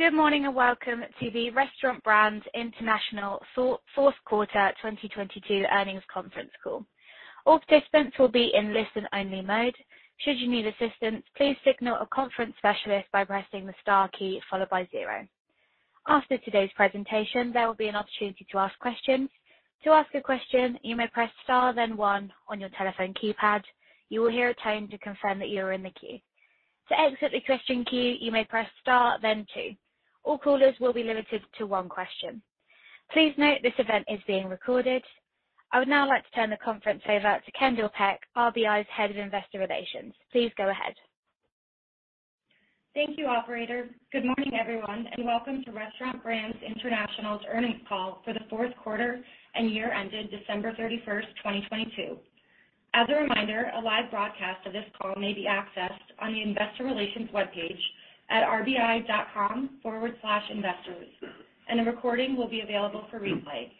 Good morning, and welcome to the Restaurant Brands International fourth quarter 2022 earnings conference call. All participants will be in listen-only mode. Should you need assistance, please signal a conference specialist by pressing the star key followed by zero. After today's presentation, there will be an opportunity to ask questions. To ask a question, you may press star then one on your telephone keypad. You will hear a tone to confirm that you are in the queue. To exit the question queue, you may press star then two. All callers will be limited to one question. Please note this event is being recorded. I would now like to turn the conference over to Kendall Peck, RBI's Head of Investor Relations. Please go ahead. Thank you, operator. Good morning, everyone, and welcome to Restaurant Brands International's earnings call for the fourth quarter and year ended December 31st, 2022. As a reminder, a live broadcast of this call may be accessed on the investor relations webpage at rbi.com/investors, and a recording will be available for replay.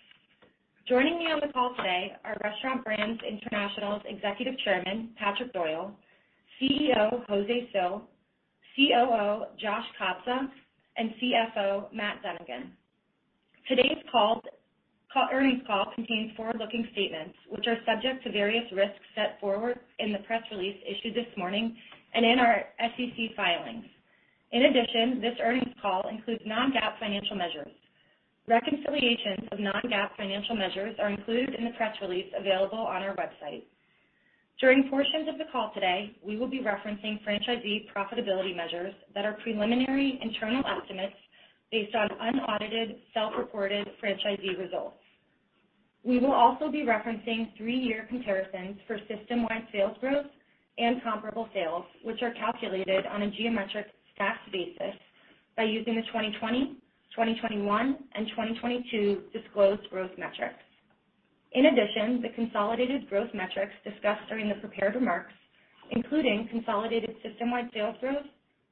Joining me on the call today are Restaurant Brands International's Executive Chairman, Patrick Doyle, CEO, José Cil, COO, Josh Kobza, and CFO, Matt Dunnigan. Today's earnings call contains forward-looking statements which are subject to various risks set forward in the press release issued this morning and in our SEC filings. In addition, this earnings call includes non-GAAP financial measures. Reconciliations of non-GAAP financial measures are included in the press release available on our website. During portions of the call today, we will be referencing franchisee profitability measures that are preliminary internal estimates based on unaudited, self-reported franchisee results. We will also be referencing three-year comparisons for system-wide sales growth and comparable sales, which are calculated on a geometric basis by using the 2020, 2021, and 2022 disclosed growth metrics. In addition, the consolidated growth metrics discussed during the prepared remarks, including consolidated system-wide sales growth,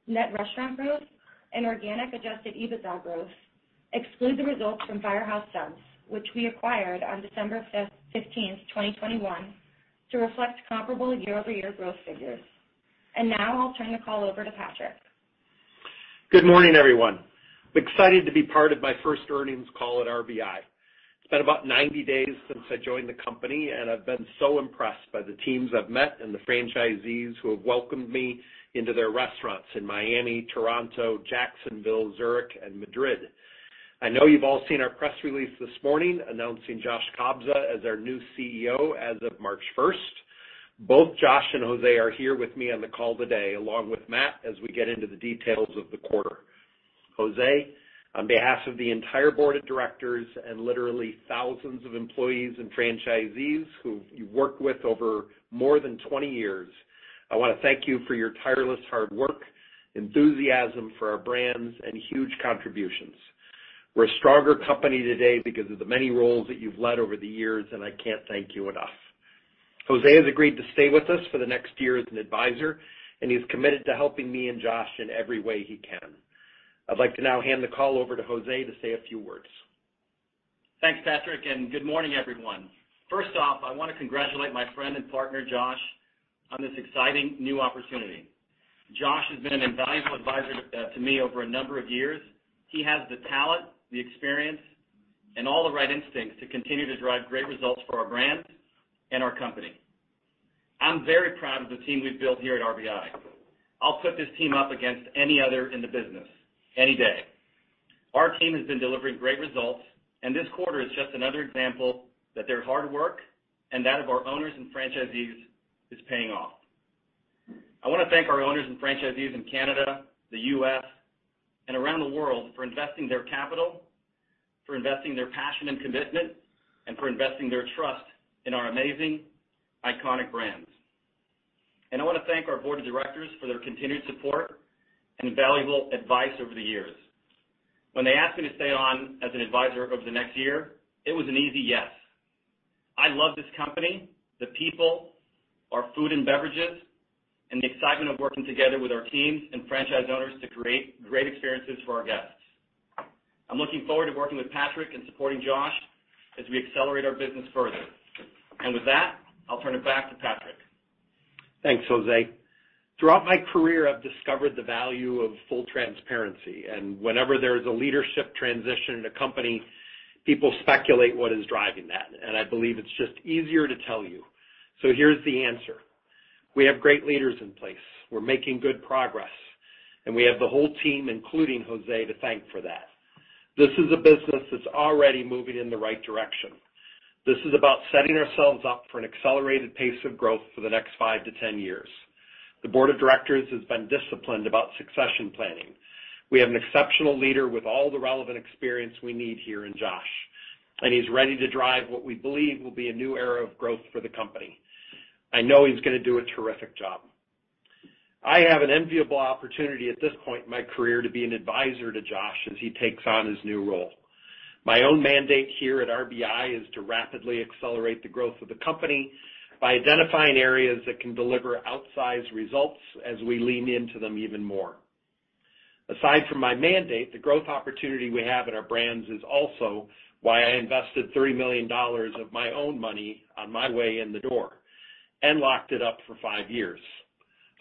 net restaurant growth, and organic adjusted EBITDA growth, exclude the results from Firehouse Subs, which we acquired on December 15th, 2021, to reflect comparable year-over-year growth figures. And now I'll turn the call over to Patrick. Good morning, everyone. I'm excited to be part of my first earnings call at RBI. It's been about 90 days since I joined the company, and I've been so impressed by the teams I've met and the franchisees who have welcomed me into their restaurants in Miami, Toronto, Jacksonville, Zurich, and Madrid. I know you've all seen our press release this morning announcing Josh Kobza as our new CEO as of March 1st. Both Josh and José are here with me on the call today, along with Matt, as we get into the details of the quarter. José, on behalf of the entire board of directors and literally thousands of employees and franchisees who you've worked with over more than 20 years, I wanna thank you for your tireless hard work, enthusiasm for our brands, and huge contributions. We're a stronger company today because of the many roles that you've led over the years, and I can't thank you enough. José has agreed to stay with us for the next year as an advisor, and he's committed to helping me and Josh in every way he can. I'd like to now hand the call over to José to say a few words. Thanks, Patrick. And good morning, everyone. First off, I wanna congratulate my friend and partner, Josh, on this exciting new opportunity. Josh has been an invaluable advisor uh, to me over a number of years. He has the talent, the experience, and all the right instincts to continue to drive great results for our brands and our company. I'm very proud of the team we've built here at RBI. I'll put this team up against any other in the business any day. Our team has been delivering great results, and this quarter is just another example that their hard work and that of our owners and franchisees is paying off. I wanna thank our owners and franchisees in Canada, the U.S., and around the world for investing their capital, for investing their passion and commitment, and for investing their trust in our amazing, iconic brands. And I wanna thank our board of directors for their continued support and valuable advice over the years. When they asked me to stay on as an advisor over the next year, it was an easy yes. I love this company, the people, our food and beverages, and the excitement of working together with our teams and franchise owners to create great experiences for our guests. I'm looking forward to working with Patrick and supporting Josh as we accelerate our business further. And with that, I'll turn it back to Patrick. Thanks, José. Throughout my career, I've discovered the value of full transparency, and whenever there's a leadership transition in a company, people speculate what is driving that, and I believe it's just easier to tell you. So here's the answer. We have great leaders in place. We're making good progress, and we have the whole team, including Jose, to thank for that. This is a business that's already moving in the right direction. This is about setting ourselves up for an accelerated pace of growth for the next five to ten years. The board of directors has been disciplined about succession planning. We have an exceptional leader with all the relevant experience we need here in Josh, and he's ready to drive what we believe will be a new era of growth for the company. I know he's gonna do a terrific job. I have an enviable opportunity at this point in my career to be an advisor to Josh as he takes on his new role. My own mandate here at RBI is to rapidly accelerate the growth of the company by identifying areas that can deliver outsized results as we lean into them even more. Aside from my mandate, the growth opportunity we have in our brands is also why I invested $30 million of my own money on my way in the door and locked it up for five years.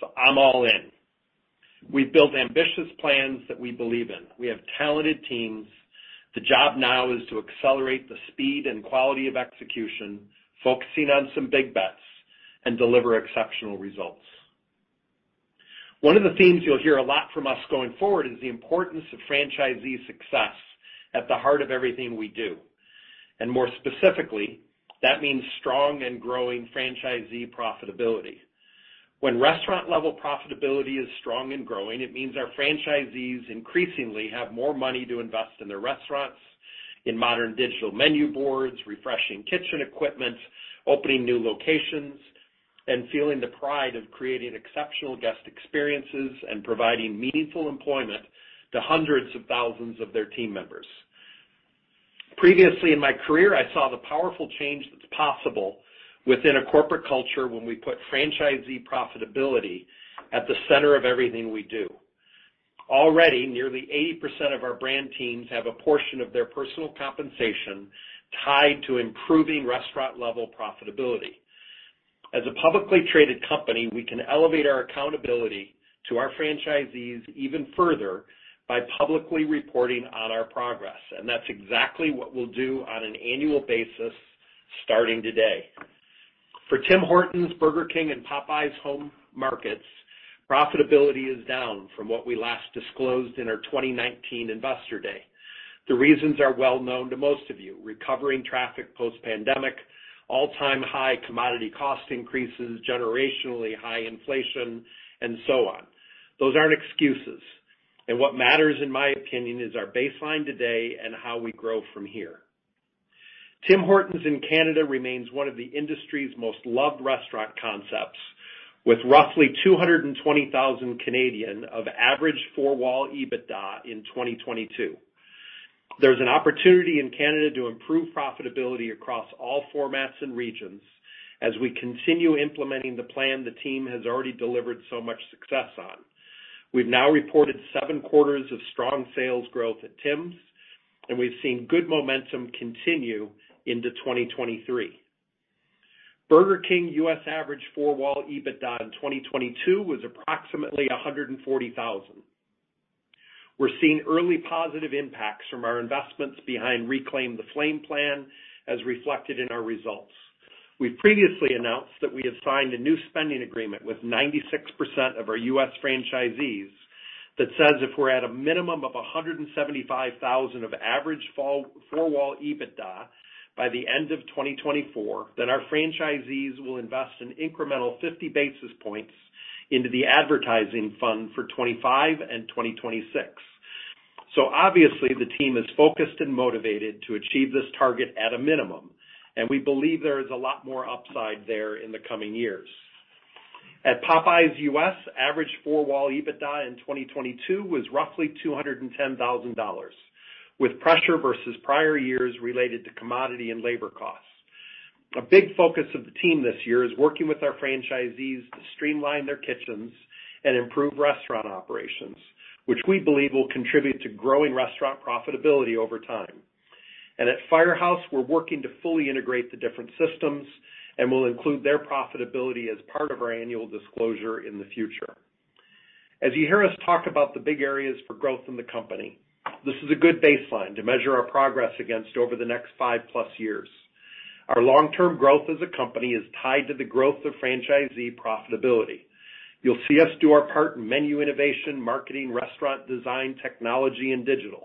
So I'm all in. We've built ambitious plans that we believe in. We have talented teams. The job now is to accelerate the speed and quality of execution, focusing on some big bets, and deliver exceptional results. One of the themes you'll hear a lot from us going forward is the importance of franchisee success at the heart of everything we do. And more specifically, that means strong and growing franchisee profitability. When restaurant-level profitability is strong and growing, it means our franchisees increasingly have more money to invest in their restaurants, in modern digital menu boards, refreshing kitchen equipment, opening new locations, and feeling the pride of creating exceptional guest experiences and providing meaningful employment to hundreds of thousands of their team members. Previously in my career, I saw the powerful change that's possible within a corporate culture when we put franchisee profitability at the center of everything we do. Already, nearly 80% of our brand teams have a portion of their personal compensation tied to improving restaurant-level profitability. As a publicly traded company, we can elevate our accountability to our franchisees even further by publicly reporting on our progress, and that's exactly what we'll do on an annual basis starting today. For Tim Hortons, Burger King, and Popeyes home markets, profitability is down from what we last disclosed in our 2019 Investor Day. The reasons are well known to most of you. Recovering traffic post-pandemic, all-time high commodity cost increases, generationally high inflation, and so on. Those aren't excuses. And what matters, in my opinion, is our baseline today and how we grow from here. Tim Hortons in Canada remains one of the industry's most loved restaurant concepts, with roughly 220,000 of average four-wall EBITDA in 2022. There's an opportunity in Canada to improve profitability across all formats and regions as we continue implementing the plan the team has already delivered so much success on. We've now reported seven quarters of strong sales growth at Tim's, and we've seen good momentum continue into 2023. Burger King U.S. average four-wall EBITDA in 2022 was approximately 140,000. We're seeing early positive impacts from our investments behind Reclaim the Flame plan, as reflected in our results. We've previously announced that we have signed a new spending agreement with 96% of our U.S. franchisees that says if we're at a minimum of 175,000 of average four-wall EBITDA by the end of 2024, then our franchisees will invest an incremental 50 basis points into the advertising fund for 2025 and 2026. Obviously, the team is focused and motivated to achieve this target at a minimum, and we believe there is a lot more upside there in the coming years. At Popeyes U.S., average four-wall EBITDA in 2022 was roughly $210,000, with pressure versus prior years related to commodity and labor costs. A big focus of the team this year is working with our franchisees to streamline their kitchens and improve restaurant operations, which we believe will contribute to growing restaurant profitability over time. And at Firehouse, we're working to fully integrate the different systems, and we'll include their profitability as part of our annual disclosure in the future. As you hear us talk about the big areas for growth in the company, this is a good baseline to measure our progress against over the next five plus years. Our long-term growth as a company is tied to the growth of franchisee profitability. You'll see us do our part in menu innovation, marketing, restaurant design, technology, and digital.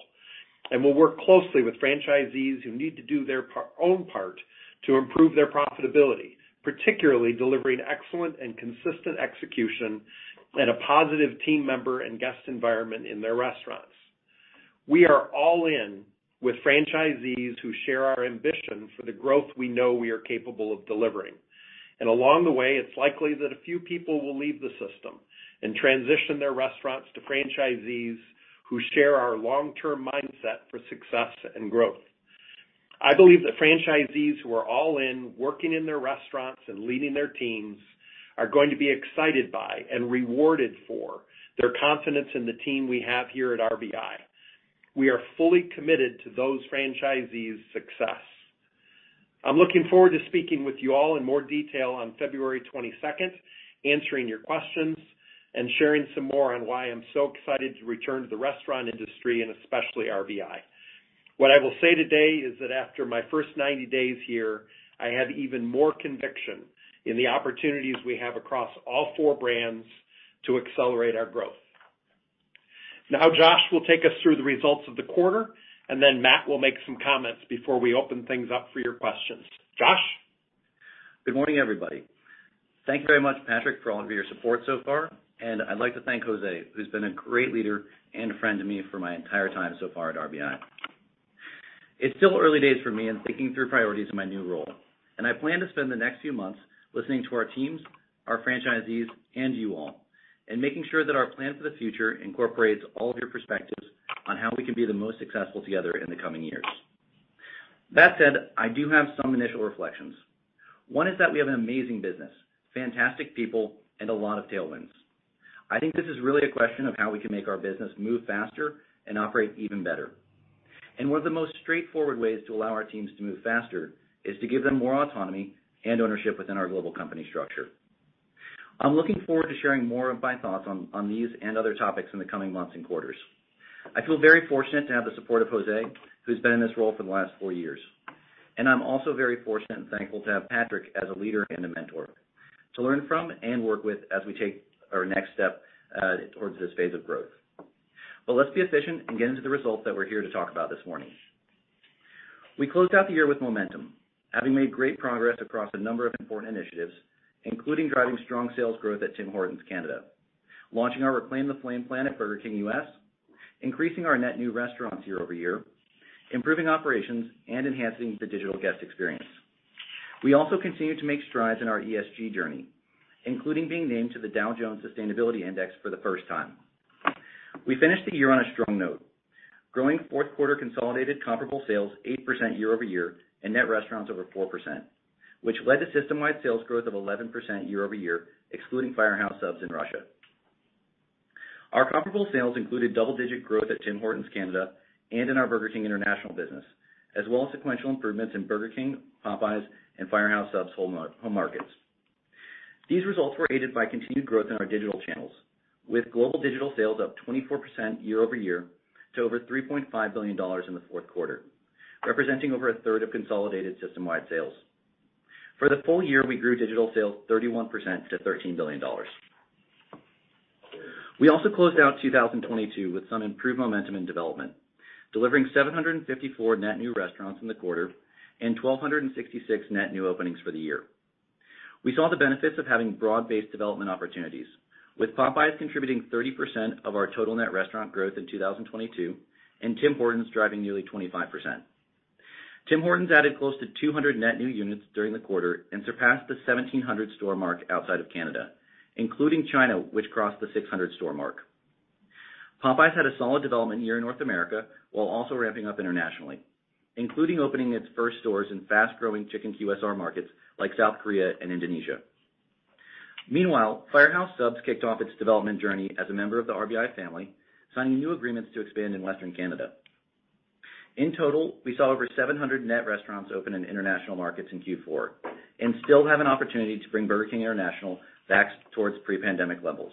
And we'll work closely with franchisees who need to do their own part to improve their profitability, particularly delivering excellent and consistent execution and a positive team member and guest environment in their restaurants. We are all in with franchisees who share our ambition for the growth we know we are capable of delivering. And along the way, it's likely that a few people will leave the system and transition their restaurants to franchisees who share our long-term mindset for success and growth. I believe that franchisees who are all in, working in their restaurants and leading their teams are going to be excited by and rewarded for their confidence in the team we have here at RBI. We are fully committed to those franchisees' success. I'm looking forward to speaking with you all in more detail on February 22nd, answering your questions, and sharing some more on why I'm so excited to return to the restaurant industry and especially RBI. What I will say today is that after my first 90 days here, I have even more conviction in the opportunities we have across all four brands to accelerate our growth. Now, Josh will take us through the results of the quarter, and then Matt will make some comments before we open things up for your questions. Josh? Good morning, everybody. Thank you very much, Patrick, for all of your support so far, and I'd like to thank José, who's been a great leader and a friend to me for my entire time so far at RBI. It's still early days for me in thinking through priorities in my new role, and I plan to spend the next few months listening to our teams, our franchisees, and you all, and making sure that our plan for the future incorporates all of your perspectives on how we can be the most successful together in the coming years. That said, I do have some initial reflections. One is that we have an amazing business, fantastic people, and a lot of tailwinds. I think this is really a question of how we can make our business move faster and operate even better. And one of the most straightforward ways to allow our teams to move faster is to give them more autonomy and ownership within our global company structure. I'm looking forward to sharing more of my thoughts on these and other topics in the coming months and quarters. I feel very fortunate to have the support of José, who's been in this role for the last four years. And I'm also very fortunate and thankful to have Patrick as a leader and a mentor to learn from and work with as we take our next step uh, towards this phase of growth. But let's be efficient and get into the results that we're here to talk about this morning. We closed out the year with momentum, having made great progress across a number of important initiatives, including driving strong sales growth at Tim Hortons Canada, launching our Reclaim the Flame plan at Burger King U.S., increasing our net new restaurants year-over-year, improving operations, and enhancing the digital guest experience. We also continue to make strides in our ESG journey, including being named to the Dow Jones Sustainability Index for the first time. We finished the year on a strong note, growing fourth quarter consolidated comparable sales 8% year-over-year and net restaurants over 4%, which led to system-wide sales growth of 11% year-over-year, excluding Firehouse Subs in Russia. Our comparable sales included double-digit growth at Tim Hortons Canada and in our Burger King International business, as well as sequential improvements in Burger King, Popeyes, and Firehouse Subs home markets. These results were aided by continued growth in our digital channels, with global digital sales up 24% year-over-year to over $3.5 billion in the fourth quarter, representing over a third of consolidated system-wide sales. For the full year, we grew digital sales 31% to $13 billion. We also closed out 2022 with some improved momentum in development, delivering 754 net new restaurants in the quarter and 1,266 net new openings for the year. We saw the benefits of having broad-based development opportunities, with Popeyes contributing 30% of our total net restaurant growth in 2022 and Tim Hortons driving nearly 25%. Tim Hortons added close to 200 net new units during the quarter and surpassed the 1,700 store mark outside of Canada, including China, which crossed the 600 store mark. Popeyes had a solid development year in North America while also ramping up internationally, including opening its first stores in fast-growing chicken QSR markets like South Korea and Indonesia. Meanwhile, Firehouse Subs kicked off its development journey as a member of the RBI family, signing new agreements to expand in Western Canada. In total, we saw over 700 net restaurants open in international markets in Q4 and still have an opportunity to bring Burger King International back towards pre-pandemic levels.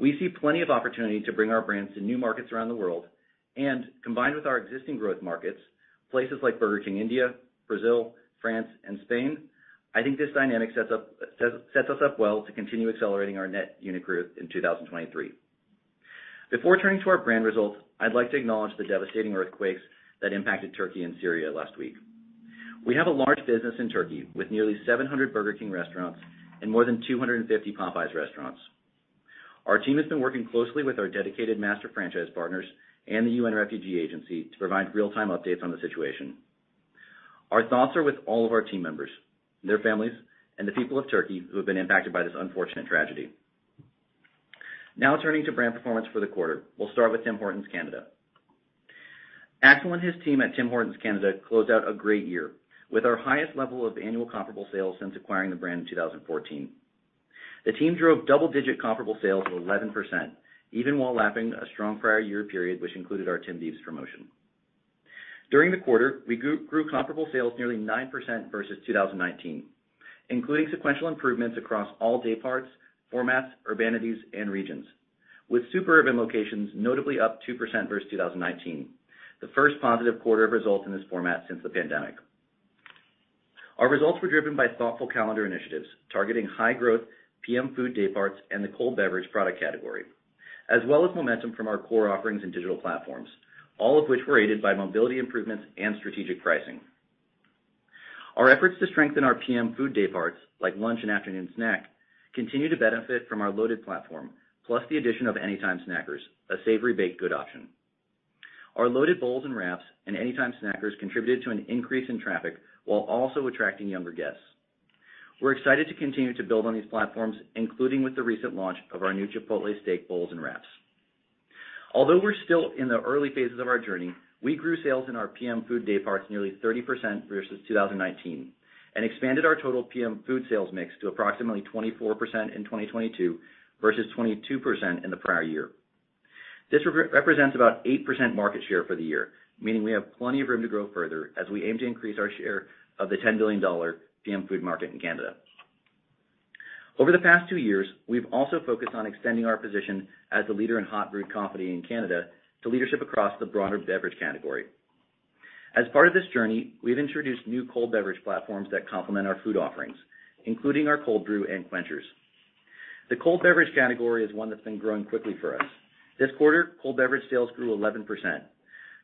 We see plenty of opportunity to bring our brands to new markets around the world, and combined with our existing growth markets, places like Burger King India, Brazil, France, and Spain, I think this dynamic sets us up well to continue accelerating our net unit growth in 2023. Before turning to our brand results, I'd like to acknowledge the devastating earthquakes that impacted Turkey and Syria last week. We have a large business in Turkey with nearly 700 Burger King restaurants and more than 250 Popeyes restaurants. Our team has been working closely with our dedicated master franchise partners and the UN Refugee Agency to provide real-time updates on the situation. Our thoughts are with all of our team members, their families, and the people of Turkey who have been impacted by this unfortunate tragedy. Now turning to brand performance for the quarter. We'll start with Tim Hortons Canada. Axel and his team at Tim Hortons Canada closed out a great year with our highest level of annual comparable sales since acquiring the brand in 2014. The team drove double-digit comparable sales of 11%, even while lapping a strong prior year period, which included our Tim Biebs promotion. During the quarter, we grew comparable sales nearly 9% versus 2019, including sequential improvements across all day parts, formats, urbanities, and regions, with super urban locations notably up 2% versus 2019, the first positive quarter of results in this format since the pandemic. Our results were driven by thoughtful calendar initiatives targeting high growth PM food day parts and the cold beverage product category, as well as momentum from our core offerings and digital platforms, all of which were aided by mobility improvements and strategic pricing. Our efforts to strengthen our PM food day parts, like lunch and afternoon snack, continue to benefit from our Loaded platform, plus the addition of Anytime Snackers, a savory baked good option. Our Loaded Bowls and wraps and Anytime Snackers contributed to an increase in traffic while also attracting younger guests. We're excited to continue to build on these platforms, including with the recent launch of our new Chipotle Steak Bowls and wraps. Although we're still in the early phases of our journey, we grew sales in our PM food day parts nearly 30% versus 2019 and expanded our total PM food sales mix to approximately 24% in 2022 versus 22% in the prior year. This represents about 8% market share for the year, meaning we have plenty of room to grow further as we aim to increase our share of the $10 billion PM food market in Canada. Over the past two years, we've also focused on extending our position as the leader in hot brewed coffee in Canada to leadership across the broader beverage category. As part of this journey, we've introduced new cold beverage platforms that complement our food offerings, including our Cold Brew and Quenchers. The cold beverage category is one that's been growing quickly for us. This quarter, cold beverage sales grew 11%,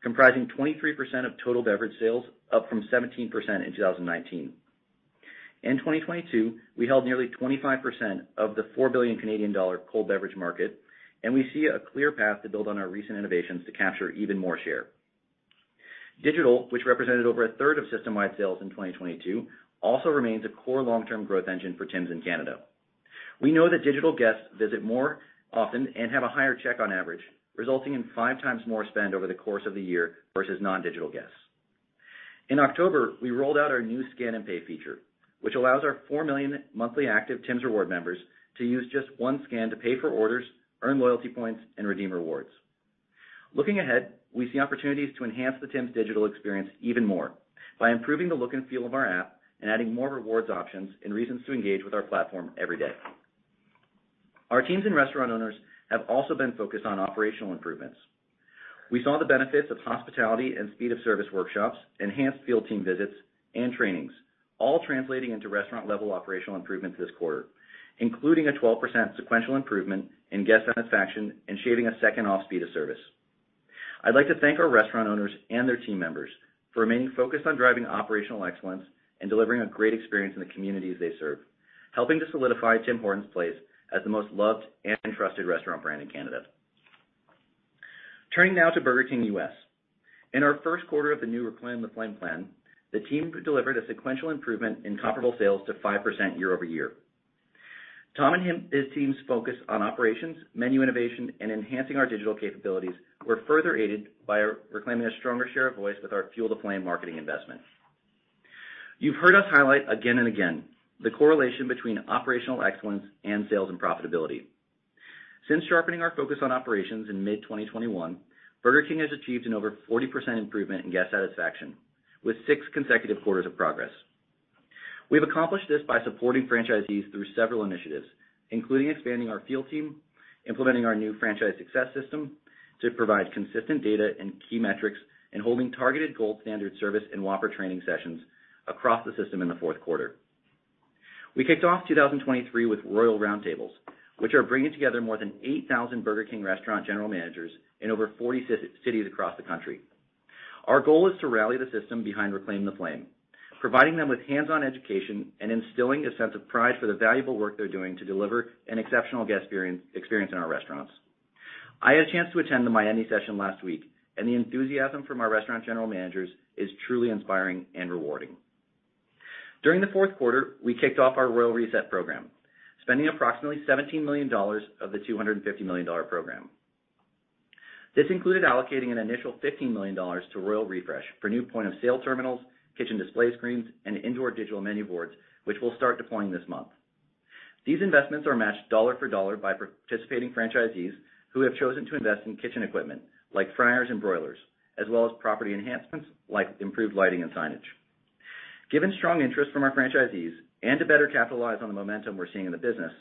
comprising 23% of total beverage sales, up from 17% in 2019. In 2022, we held nearly 25% of the 4 billion Canadian dollar cold beverage market, and we see a clear path to build on our recent innovations to capture even more share. Digital, which represented over a third of system-wide sales in 2022, also remains a core long-term growth engine for Tim's in Canada. We know that digital guests visit more often and have a higher check on average, resulting in 5x more spend over the course of the year versus non-digital guests. In October, we rolled out our new Scan and Pay feature, which allows our 4 million monthly active Tims Rewards members to use just one scan to pay for orders, earn loyalty points, and redeem rewards. Looking ahead, we see opportunities to enhance the Tim's digital experience even more by improving the look and feel of our app and adding more rewards options and reasons to engage with our platform every day. Our teams and restaurant owners have also been focused on operational improvements. We saw the benefits of hospitality and speed of service workshops, enhanced field team visits, and trainings, all translating into restaurant-level operational improvements this quarter, including a 12% sequential improvement in guest satisfaction and shaving a second off speed of service. I'd like to thank our restaurant owners and their team members for remaining focused on driving operational excellence and delivering a great experience in the communities they serve, helping to solidify Tim Hortons' place as the most loved and trusted restaurant brand in Canada. Turning now to Burger King U.S. In our first quarter of the new Reclaim the Flame plan, the team delivered a sequential improvement in comparable sales to 5% year-over-year. Tom and his team's focus on operations, menu innovation, and enhancing our digital capabilities were further aided by reclaiming a stronger share of voice with our Fuel the Flame marketing investment. You've heard us highlight again and again the correlation between operational excellence and sales and profitability. Since sharpening our focus on operations in mid-2021, Burger King has achieved an over 40% improvement in guest satisfaction with six consecutive quarters of progress. We've accomplished this by supporting franchisees through several initiatives, including expanding our field team, implementing our new franchise success system to provide consistent data and key metrics, and holding targeted gold standard service and Whopper training sessions across the system in the fourth quarter. We kicked off 2023 with Royal Roundtables, which are bringing together more than 8,000 Burger King restaurant general managers in over 40 cities across the country. Our goal is to rally the system behind Reclaim the Flame, providing them with hands-on education and instilling a sense of pride for the valuable work they're doing to deliver an exceptional guest experience in our restaurants. I had a chance to attend the Miami session last week, and the enthusiasm from our restaurant general managers is truly inspiring and rewarding. During the fourth quarter, we kicked off our Royal Reset program, spending approximately $17 million of the $250 million program. This included allocating an initial $15 million to Royal Refresh for new point-of-sale terminals, kitchen display screens, and indoor digital menu boards, which we'll start deploying this month. These investments are matched dollar for dollar by participating franchisees who have chosen to invest in kitchen equipment like fryers and broilers, as well as property enhancements like improved lighting and signage. Given strong interest from our franchisees and to better capitalize on the momentum we're seeing in the business,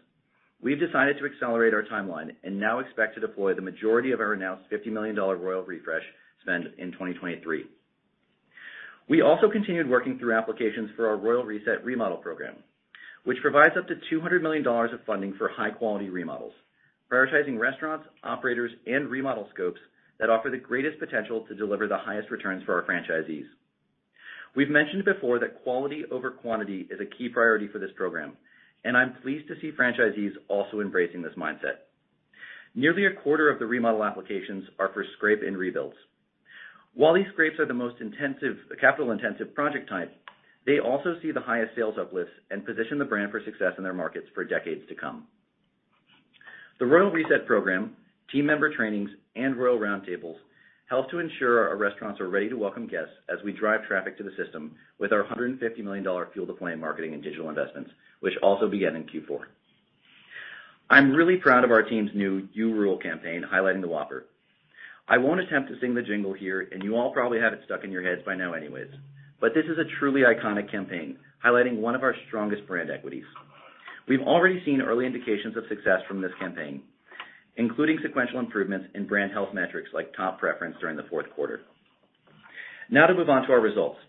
we've decided to accelerate our timeline and now expect to deploy the majority of our announced $50 million Royal Refresh spend in 2023. We also continued working through applications for our Royal Reset remodel program, which provides up to $200 million of funding for high-quality remodels, prioritizing restaurants, operators, and remodel scopes that offer the greatest potential to deliver the highest returns for our franchisees. We've mentioned before that quality over quantity is a key priority for this program, and I'm pleased to see franchisees also embracing this mindset. Nearly a quarter of the remodel applications are for scrape and rebuilds. While these scrapes are the most capital-intensive project type, they also see the highest sales uplifts and position the brand for success in their markets for decades to come. The Royal Reset program, team member trainings, and Royal Roundtables help to ensure our restaurants are ready to welcome guests as we drive traffic to the system with our $150 million Fuel the Flame marketing and digital investments, which also began in Q4. I'm really proud of our team's new You Rule campaign highlighting the Whopper. I won't attempt to sing the jingle here, and you all probably have it stuck in your heads by now anyways, but this is a truly iconic campaign highlighting one of our strongest brand equities. We've already seen early indications of success from this campaign, including sequential improvements in brand health metrics like top preference during the fourth quarter. Now to move on to our results.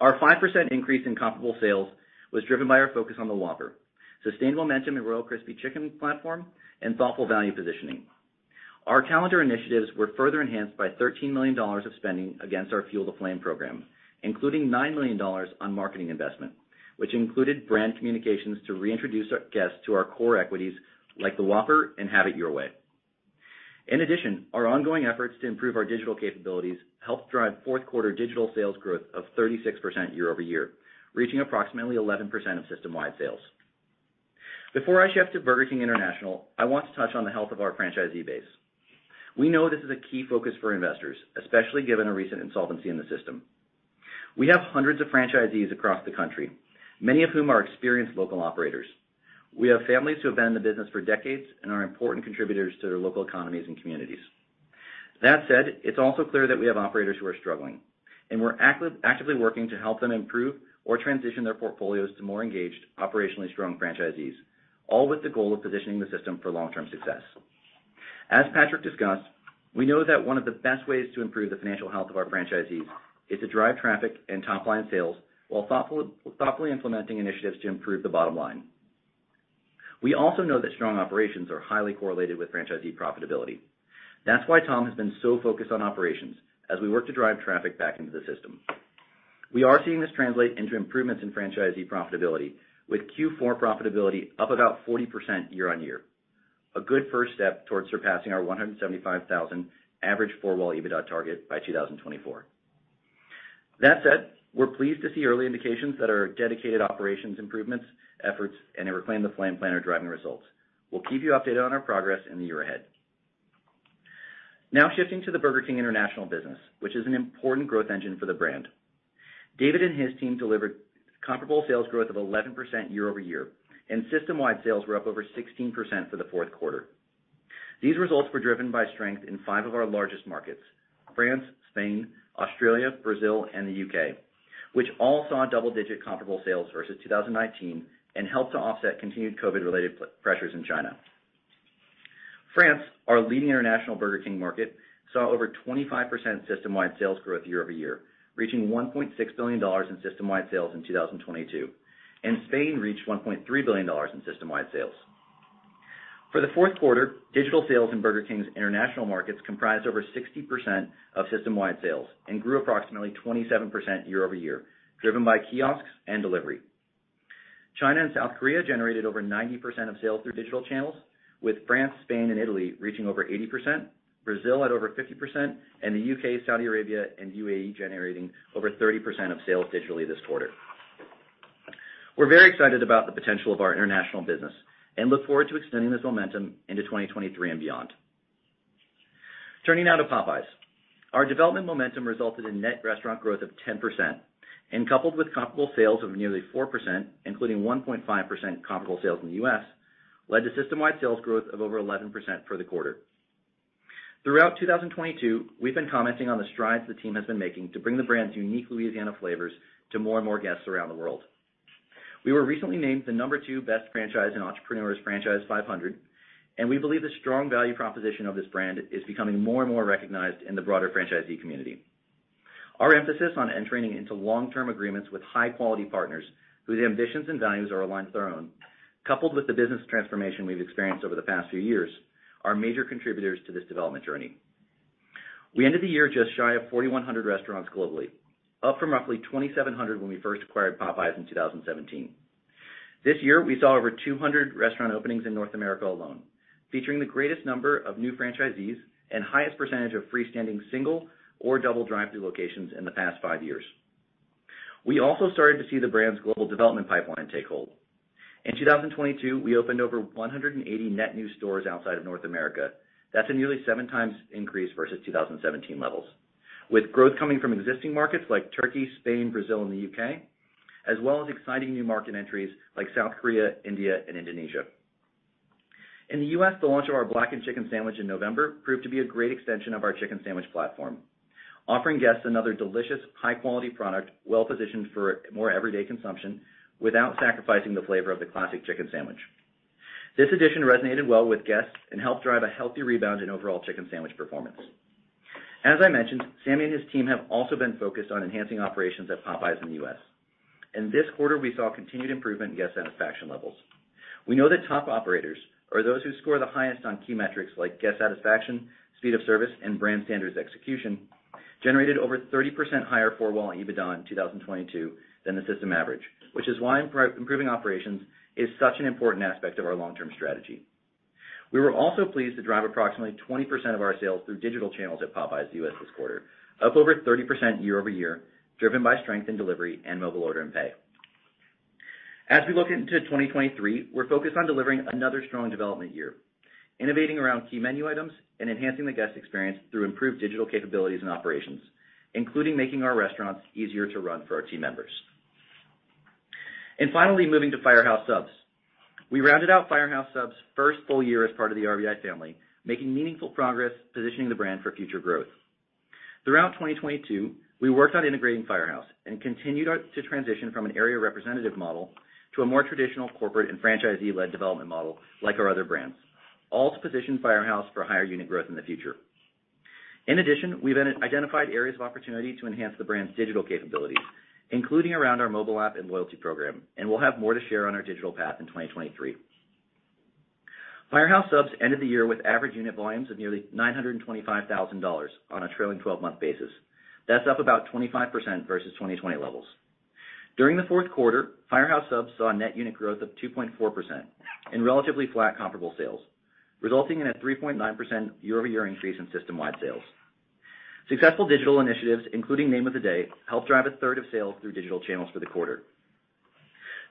Our 5% increase in comparable sales was driven by our focus on the Whopper, sustained momentum in Royal Crispy Chicken platform, and thoughtful value positioning. Our calendar initiatives were further enhanced by $13 million of spending against our Fuel the Flame program, including $9 million on marketing investment, which included brand communications to reintroduce our guests to our core equities like the Whopper and Have It Your Way. In addition, our ongoing efforts to improve our digital capabilities helped drive fourth quarter digital sales growth of 36% year-over-year, reaching approximately 11% of system-wide sales. Before I shift to Burger King International, I want to touch on the health of our franchisee base. We know this is a key focus for investors, especially given a recent insolvency in the system. We have hundreds of franchisees across the country, many of whom are experienced local operators. We have families who have been in the business for decades and are important contributors to their local economies and communities. That said, it's also clear that we have operators who are struggling, and we're actively working to help them improve or transition their portfolios to more engaged, operationally strong franchisees, all with the goal of positioning the system for long-term success. As Patrick discussed, we know that one of the best ways to improve the financial health of our franchisees is to drive traffic and top-line sales while thoughtfully implementing initiatives to improve the bottom line. We also know that strong operations are highly correlated with franchisee profitability. That's why Tom has been so focused on operations as we work to drive traffic back into the system. We are seeing this translate into improvements in franchisee profitability, with Q4 profitability up about 40% year-on-year. A good first step towards surpassing our 175,000 average four-wall EBITDA target by 2024. That said, we're pleased to see early indications that our dedicated operations improvements efforts and a Reclaim the Flame plan are driving results. We'll keep you updated on our progress in the year ahead. Now shifting to the Burger King International business, which is an important growth engine for the brand. David and his team delivered comparable sales growth of 11% year-over-year, and system-wide sales were up over 16% for the fourth quarter. These results were driven by strength in five of our largest markets, France, Spain, Australia, Brazil, and the U.K., which all saw double-digit comparable sales versus 2019 and helped to offset continued COVID-related pressures in China. France, our leading international Burger King market, saw over 25% system-wide sales growth year-over-year, reaching $1.6 billion in system-wide sales in 2022. Spain reached $1.3 billion in system-wide sales. For the fourth quarter, digital sales in Burger King's international markets comprised over 60% of system-wide sales and grew approximately 27% year-over-year, driven by kiosks and delivery. China and South Korea generated over 90% of sales through digital channels, with France, Spain, and Italy reaching over 80%, Brazil at over 50%, and the U.K., Saudi Arabia, and UAE generating over 30% of sales digitally this quarter. We're very excited about the potential of our international business and look forward to extending this momentum into 2023 and beyond. Turning now to Popeyes. Our development momentum resulted in net restaurant growth of 10% and coupled with comparable sales of nearly 4%, including 1.5% comparable sales in the U.S., led to system-wide sales growth of over 11% for the quarter. Throughout 2022, we've been commenting on the strides the team has been making to bring the brand's unique Louisiana flavors to more and more guests around the world. We were recently named the number two best franchise in Entrepreneur's Franchise 500, and we believe the strong value proposition of this brand is becoming more and more recognized in the broader franchisee community. Our emphasis on entering into long-term agreements with high-quality partners whose ambitions and values are aligned with our own, coupled with the business transformation we've experienced over the past few years, are major contributors to this development journey. We ended the year just shy of 4,100 restaurants globally, up from roughly 2,700 when we first acquired Popeyes in 2017. This year, we saw over 200 restaurant openings in North America alone, featuring the greatest number of new franchisees and highest percentage of freestanding single or double drive-thru locations in the past five years. We also started to see the brand's global development pipeline take hold. In 2022, we opened over 180 net new stores outside of North America. That's a nearly 7x increase versus 2017 levels, with growth coming from existing markets like Turkey, Spain, Brazil, and the U.K., as well as exciting new market entries like South Korea, India, and Indonesia. In the U.S., the launch of our Blackened Chicken Sandwich in November proved to be a great extension of our chicken sandwich platform, offering guests another delicious, high-quality product well-positioned for more everyday consumption without sacrificing the flavor of the classic chicken sandwich. This addition resonated well with guests and helped drive a healthy rebound in overall chicken sandwich performance. As I mentioned, Sami and his team have also been focused on enhancing operations at Popeyes in the U.S. In this quarter, we saw continued improvement in guest satisfaction levels. We know that top operators, or those who score the highest on key metrics like guest satisfaction, speed of service, and brand standards execution, generated over 30% higher four-wall EBITDA in 2022 than the system average, which is why improving operations is such an important aspect of our long-term strategy. We were also pleased to drive approximately 20% of our sales through digital channels at Popeyes U.S. this quarter, up over 30% year-over-year, driven by strength in delivery and mobile order and pay. As we look into 2023, we're focused on delivering another strong development year, innovating around key menu items and enhancing the guest experience through improved digital capabilities and operations, including making our restaurants easier to run for our team members. And finally, moving to Firehouse Subs. We rounded out Firehouse Subs' first full year as part of the RBI family, making meaningful progress positioning the brand for future growth. Throughout 2022, we worked on integrating Firehouse and continued to transition from an area representative model to a more traditional corporate and franchisee-led development model like our other brands, all to position Firehouse for higher unit growth in the future. In addition, we've identified areas of opportunity to enhance the brand's digital capabilities, including around our mobile app and loyalty program, and we'll have more to share on our digital path in 2023. Firehouse Subs ended the year with average unit volumes of nearly $925,000 on a trailing 12-month basis. That's up about 25% versus 2020 levels. During the fourth quarter, Firehouse Subs saw net unit growth of 2.4% and relatively flat comparable sales, resulting in a 3.9% year-over-year increase in system-wide sales. Successful digital initiatives, including Name of the Day, helped drive a third of sales through digital channels for the quarter.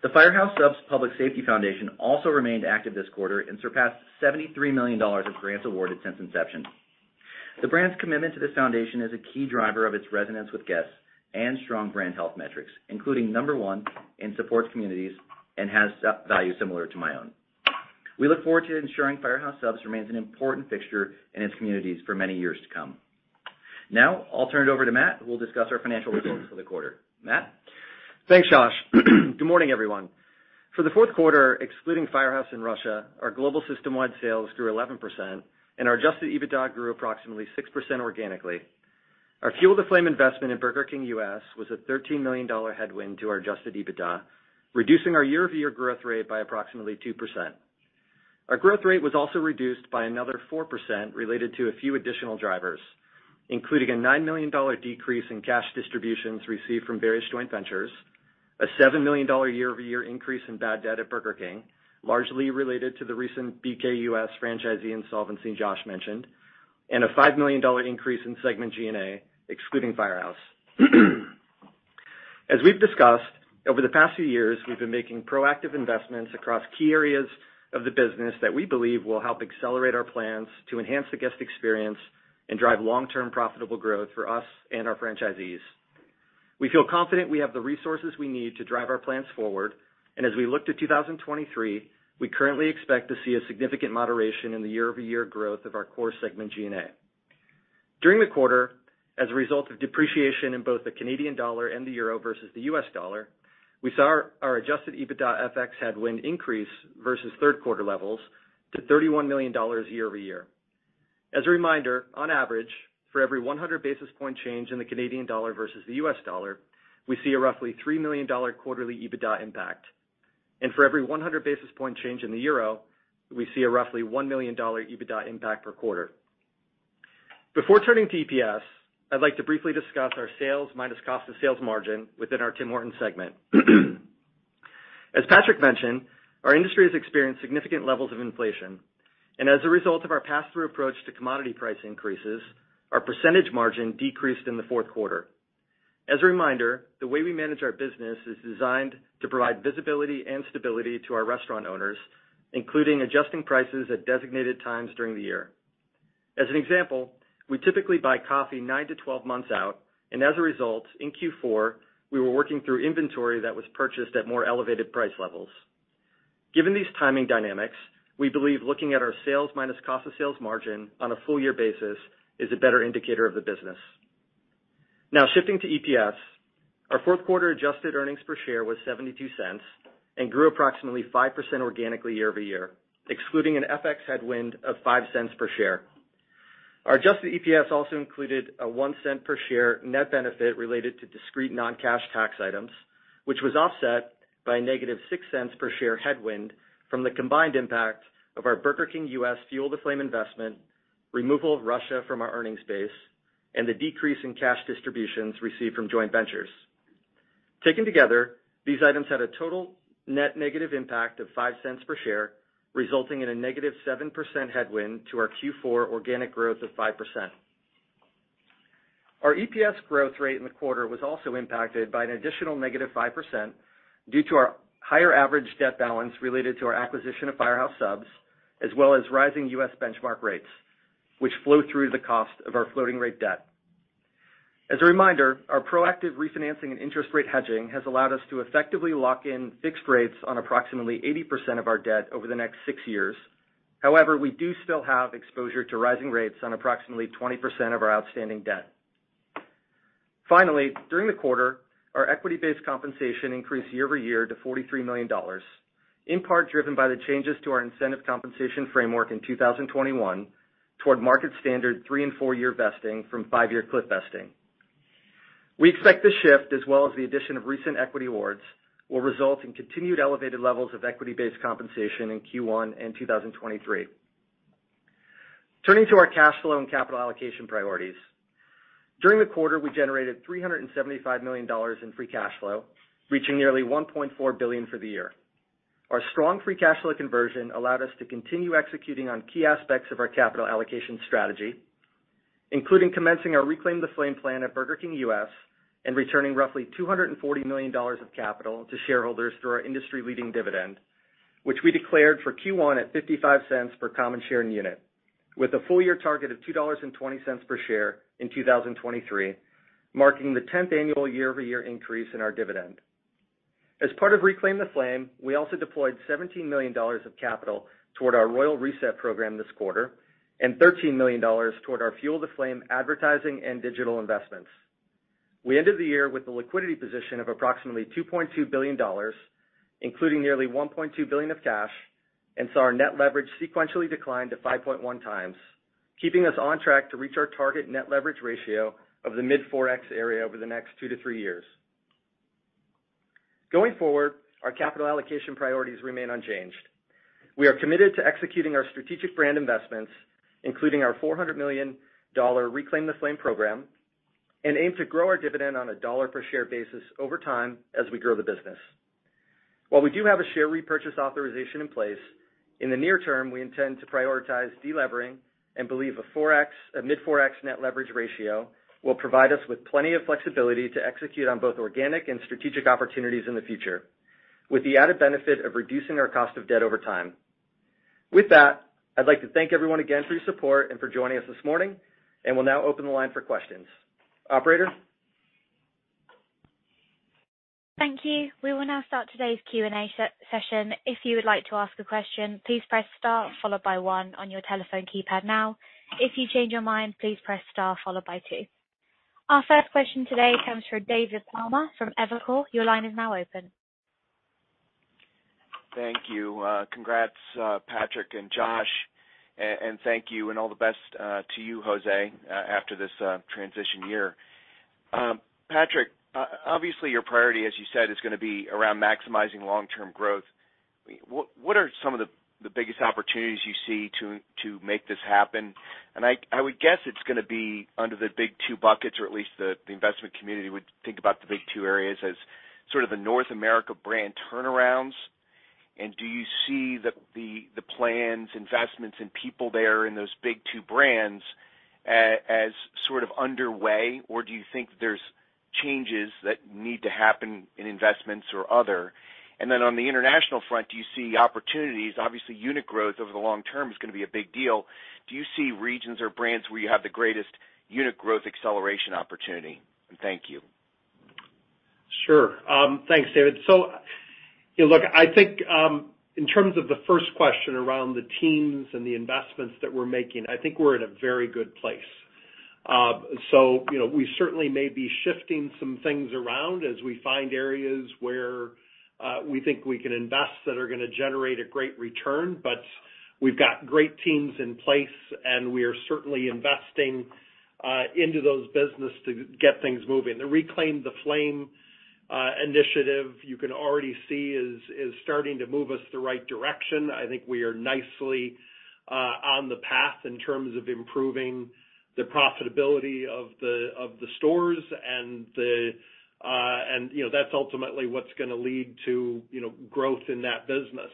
The Firehouse Subs Public Safety Foundation also remained active this quarter and surpassed $73 million of grants awarded since inception. The brand's commitment to this foundation is a key driver of its resonance with guests and strong brand health metrics, including number one in supports communities and has values similar to my own. We look forward to ensuring Firehouse Subs remains an important fixture in its communities for many years to come. I'll turn it over to Matt, who will discuss our financial results for the quarter. Matt? Thanks, Josh. Good morning, everyone. For the fourth quarter, excluding Firehouse and Russia, our global system-wide sales grew 11%, and our adjusted EBITDA grew approximately 6% organically. Our Fuel the Flame investment in Burger King US was a $13 million headwind to our adjusted EBITDA, reducing our year-over-year growth rate by approximately 2%. Our growth rate was also reduced by another 4% related to a few additional drivers, including a $9 million decrease in cash distributions received from various joint ventures, a $7 million year-over-year increase in bad debt at Burger King, largely related to the recent BKUS franchisee insolvency Josh mentioned, and a $5 million increase in segment G&A, excluding Firehouse. As we've discussed, over the past few years, we've been making proactive investments across key areas of the business that we believe will help accelerate our plans to enhance the guest experience and drive long-term profitable growth for us and our franchisees. We feel confident we have the resources we need to drive our plans forward, and as we look to 2023, we currently expect to see a significant moderation in the year-over-year growth of our core segment G&A. During the quarter, as a result of depreciation in both the Canadian dollar and the euro versus the US dollar, we saw our adjusted EBITDA FX headwind increase versus third quarter levels to $31 million year-over-year. As a reminder, on average, for every 100 basis point change in the Canadian dollar versus the US dollar, we see a roughly $3 million quarterly EBITDA impact. And for every 100 basis point change in the euro, we see a roughly $1 million EBITDA impact per quarter. Before turning to EPS, I'd like to briefly discuss our sales minus cost of sales margin within our Tim Hortons segment. As Patrick mentioned, our industry has experienced significant levels of inflation, as a result of our pass-through approach to commodity price increases, our percentage margin decreased in the fourth quarter. As a reminder, the way we manage our business is designed to provide visibility and stability to our restaurant owners, including adjusting prices at designated times during the year. As an example, we typically buy coffee nine to 12 months out, and as a result, in Q4, we were working through inventory that was purchased at more elevated price levels. Given these timing dynamics, we believe looking at our sales minus cost of sales margin on a full year basis is a better indicator of the business. Now shifting to EPS. Our fourth quarter adjusted earnings per share was $0.72 and grew approximately 5% organically year-over-year, excluding an FX headwind of $0.05 per share. Our adjusted EPS also included a $0.01 per share net benefit related to discrete non-cash tax items, which was offset by a negative $0.06 per share headwind from the combined impact of our Burger King US Fuel the Flame investment, removal of Russia from our earnings base, and the decrease in cash distributions received from joint ventures. Taken together, these items had a total net negative impact of $0.05 per share, resulting in a negative 7% headwind to our Q4 organic growth of 5%. Our EPS growth rate in the quarter was also impacted by an additional negative 5% due to our higher average debt balance related to our acquisition of Firehouse Subs, as well as rising US benchmark rates, which flow through to the cost of our floating rate debt. As a reminder, our proactive refinancing and interest rate hedging has allowed us to effectively lock in fixed rates on approximately 80% of our debt over the next six years. However, we do still have exposure to rising rates on approximately 20% of our outstanding debt. Finally, during the quarter, our equity-based compensation increased year-over-year to $43 million, in part driven by the changes to our incentive compensation framework in 2021 toward market standard three and four-year vesting from five-year cliff vesting. We expect this shift, as well as the addition of recent equity awards, will result in continued elevated levels of equity-based compensation in Q1 and 2023. Turning to our cash flow and capital allocation priorities. During the quarter, we generated $375 million in free cash flow, reaching nearly $1.4 billion for the year. Our strong free cash flow conversion allowed us to continue executing on key aspects of our capital allocation strategy, including commencing our Reclaim the Flame plan at Burger King US and returning roughly $240 million of capital to shareholders through our industry-leading dividend, which we declared for Q1 at $0.55 per common share and unit, with a full year target of $2.20 per share in 2023, marking the 10th annual year-over-year increase in our dividend. As part of Reclaim the Flame, we also deployed $17 million of capital toward our Royal Reset program this quarter and $13 million toward our Fuel the Flame advertising and digital investments. We ended the year with a liquidity position of approximately $2.2 billion, including nearly 1.2 billion of cash, and saw our net leverage sequentially decline to 5.1x, keeping us on track to reach our target net leverage ratio of the mid-4x area over the next two to three years. Going forward, our capital allocation priorities remain unchanged. We are committed to executing our strategic brand investments, including our $400 million Reclaim the Flame program, and aim to grow our dividend on a dollar per share basis over time as we grow the business. While we do have a share repurchase authorization in place, in the near term, we intend to prioritize delevering and believe a mid-4x net leverage ratio will provide us with plenty of flexibility to execute on both organic and strategic opportunities in the future, with the added benefit of reducing our cost of debt over time. With that, I'd like to thank everyone again for your support and for joining us this morning, and we'll now open the line for questions. Operator? Thank you. We will now start today's Q&A session. If you would like to ask a question, please press star followed by one on your telephone keypad now. If you change your mind, please press star followed by two. Our first question today comes from David Palmer from Evercore. Your line is now open. Thank you. Uh, congrats, uh, Patrick and Josh, and thank you and all the best uh, to you, José, after this transition year. Um, Patrick, Uh, obviously, your priority, as you said, is gonna be around maximizing long-term growth. What are some of the biggest opportunities you see to to make this happen? And I would guess it's gonna be under the big two buckets, or at least the investment community would think about the big two areas as sort of the North America brand turnarounds. And do you see the the plans, investments, and people there in those big two brands as sort of underway, or do you think there's changes that need to happen in investments or other? And then on the international front, do you see opportunities? Obviously, unit growth over the long term is gonna be a big deal. Do you see regions or brands where you have the greatest unit growth acceleration opportunity? And thank you. Sure. Um, thanks, David. So, look, I think, um, in terms of the first question around the teams and the investments that we're making, I think we're in a very good place. Uh, you know, we certainly may be shifting some things around as we find areas where uh, we think we can invest that are gonna generate a great return. But we've got great teams in place, and we are certainly investing uh, into those business to get things moving. The Reclaim the Flame initiative, you can already see is starting to move us the right direction. I think we are nicely on the path in terms of improving the profitability of the of the stores and, the, uh and you know, that's ultimately what's gonna lead to, you know, growth in that business.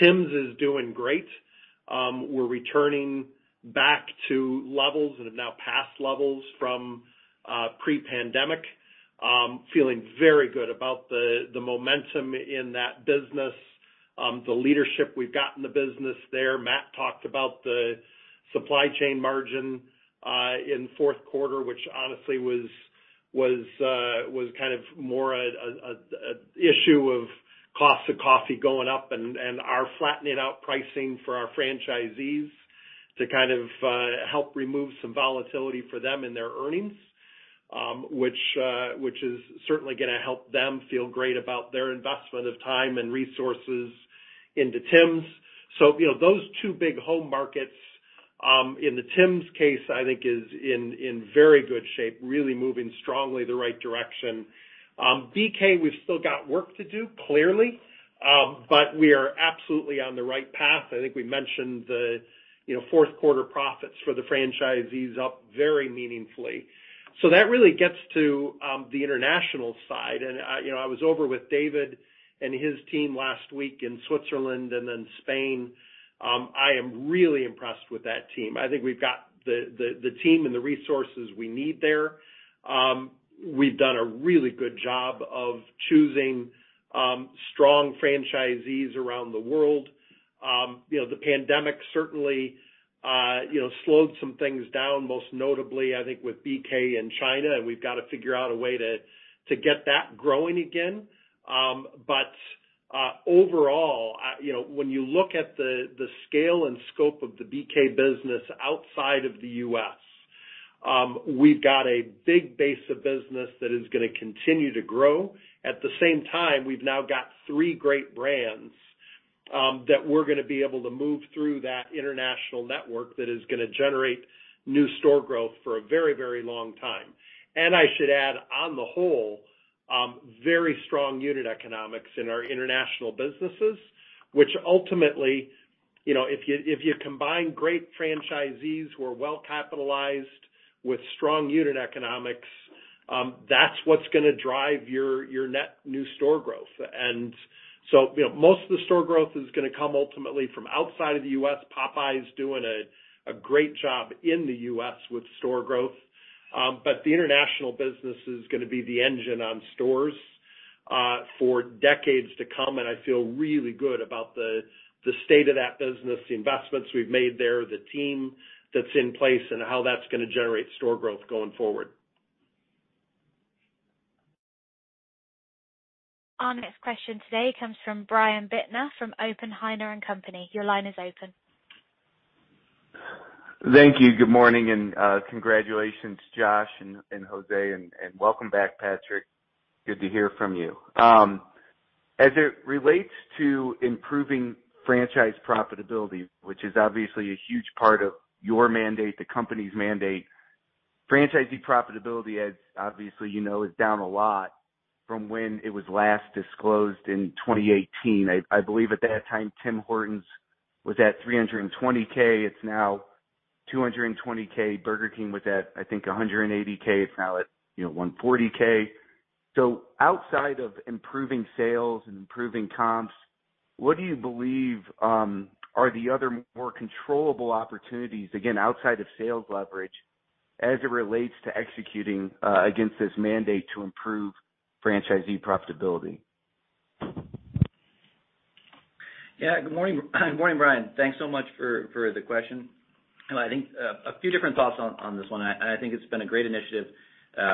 Tim's is doing great. Um, we're returning back to levels and have now passed levels from uh, pre-pandemic. Um, feeling very good about the the momentum in that business, um, the leadership we've got in the business there. Matt talked about the supply chain margin in fourth quarter, which honestly was was uh was kind of more a issue of cost of coffee going up and, and our flattening out pricing for our franchisees to kind of uh help remove some volatility for them in their earnings, um which uh which is certainly gonna help them feel great about their investment of time and resources into Tim's. So you know, those two big home markets, in the Tim's case, I think is in in very good shape, really moving strongly the right direction. Um BK, we've still got work to do, clearly, um, but we are absolutely on the right path. I think we mentioned the, you know, fourth quarter profits for the franchisees up very meaningfully. So that really gets to um the international side. And uh you know, I was over with David and his team last week in Switzerland and then Spain. Um, I am really impressed with that team. I think we've got the the team and the resources we need there. Um, we've done a really good job of choosing um, strong franchisees around the world. You know, the pandemic certainly, uh, you know, slowed some things down, most notably, I think, with BK in China, and we've got to figure out a way to to get that growing again. Overall, you know, when you look at the the scale and scope of the BK business outside of the U.S., um, we've got a big base of business that is gonna continue to grow. At the same time, we've now got three great brands that we're gonna be able to move through that international network that is gonna generate new store growth for a very, very long time. And I should add, on the whole, very strong unit economics in our international businesses, which ultimately, you know, if you if you combine great franchisees who are well capitalized with strong unit economics, um, that's what's gonna drive your your net new store growth. And so you know, most of the store growth is gonna come ultimately from outside of the U.S. Popeyes doing a great job in the U.S. with store growth. Um, the international business is gonna be the engine on stores uh, for decades to come, and I feel really good about the the state of that business, the investments we've made there, the team that's in place, and how that's gonna generate store growth going forward. Our next question today comes from Brian Bittner from Oppenheimer & Co. Your line is open. Thank you. Good morning, and uh, congratulations, Josh and José, and welcome back, Patrick. Good to hear from you. Um, as it relates to improving franchise profitability, which is obviously a huge part of your mandate, the company's mandate, franchisee profitability, as obviously you know, is down a lot from when it was last disclosed in 2018. I believe at that time, Tim Hortons was at $320K. It's now 220K. Burger King was at, I think, 180K. It's now at, you know, 140K. So Outside of improving sales and improving comps, what do you believe um, are the other more controllable opportunities, again, outside of sales leverage, as it relates to executing uh, against this mandate to improve franchisee profitability? Yeah. Good morning. Good morning, Brian. Thanks so much for for the question. I think a few different thoughts on this one. I think it's been a great initiative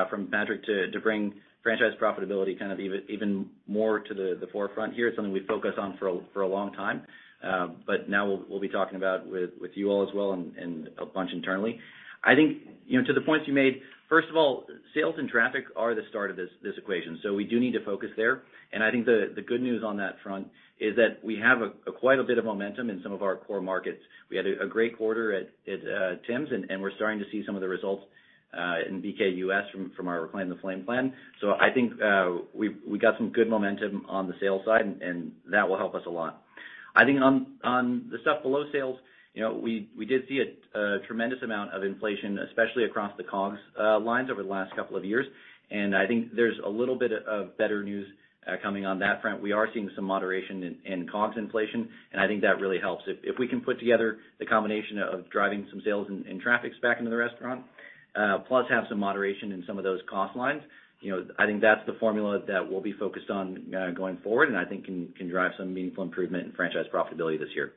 from Patrick to bring franchise profitability kind of even more to the forefront here. It's something we focus on for for a long time. Um but now we'll we'll be talking about with you all as well and a bunch internally. I think, you know, to the points you made, first of all, sales and traffic are the start of this equation, so we do need to focus there. And I think the good news on that front is that we have a quite a bit of momentum in some of our core markets. We had a great quarter at uh, Tim's, and we're starting to see some of the results uh, in BK US from our Reclaim the Flame plan. So I think uh, we we got some good momentum on the sales side, and that will help us a lot. I think on the stuff below sales, you know, we we did see a tremendous amount of inflation, especially across the COGS uh, lines over the last couple of years. And I think there's a little bit of better news uh, coming on that front. We are seeing some moderation in COGS inflation, and I think that really helps. If we can put together the combination of driving some sales and traffic back into the restaurant, uh, plus have some moderation in some of those cost lines, you know, I think that's the formula that we'll be focused on going forward, and I think can drive some meaningful improvement in franchise profitability this year.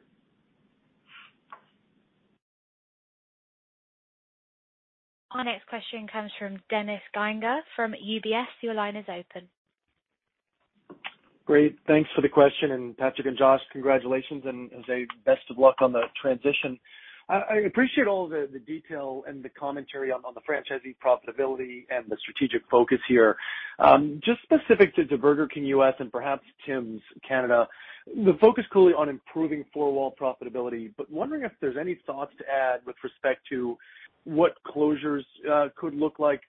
Our next question comes from Dennis Geiger from UBS. Your line is open. Great. Thanks for the question. And Patrick and Josh, congratulations, and José, best of luck on the transition. I appreciate all the detail and the commentary on the franchisee profitability and the strategic focus here. Um, just specific to Burger King US and perhaps Tim's Canada, the focus clearly on improving four-wall profitability, but wondering if there's any thoughts to add with respect to what closures could look like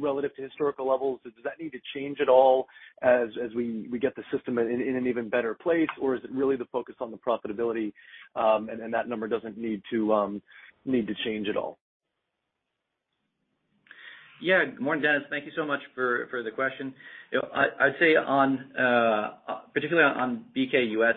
relative to historical levels. Does that need to change at all as as we get the system in an even better place? Or is it really the focus on the profitability, um and that number doesn't need to um need to change at all? Yeah. Good morning, Dennis. Thank you so much for the question. You know, I'd say on particularly on BK US,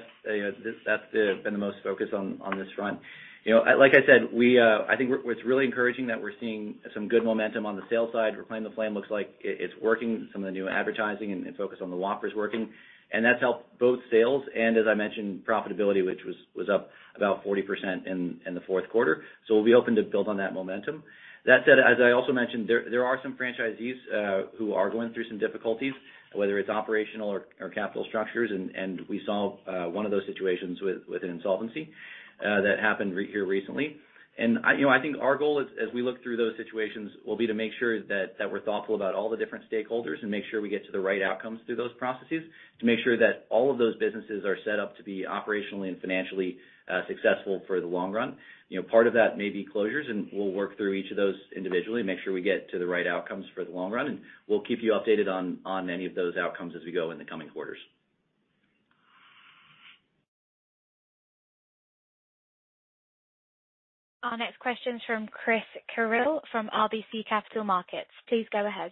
that's been the most focus on on this front. You know, like I said, we, uh I think what's really encouraging that we're seeing some good momentum on the sales side. Reclaim the Flame looks like it's working. Some of the new advertising and focus on the Whopper is working. And that's helped both sales and, as I mentioned, profitability, which was up about 40% in the fourth quarter. So we'll be hoping to build on that momentum. That said, as I also mentioned, there there are some franchisees who are going through some difficulties, whether it's operational or capital structures. And we saw one of those situations with an insolvency Uh, that happened here recently. And I you know, I think our goal as we look through those situations will be to make sure that we're thoughtful about all the different stakeholders and make sure we get to the right outcomes through those processes to make sure that all of those businesses are set up to be operationally and financially uh, successful for the long run. You know, part of that may be closures, and we'll work through each of those individually and make sure we get to the right outcomes for the long run, and we'll keep you updated on on any of those outcomes as we go in the coming quarters. Our next question is from Chris Carril from RBC Capital Markets. Please go ahead.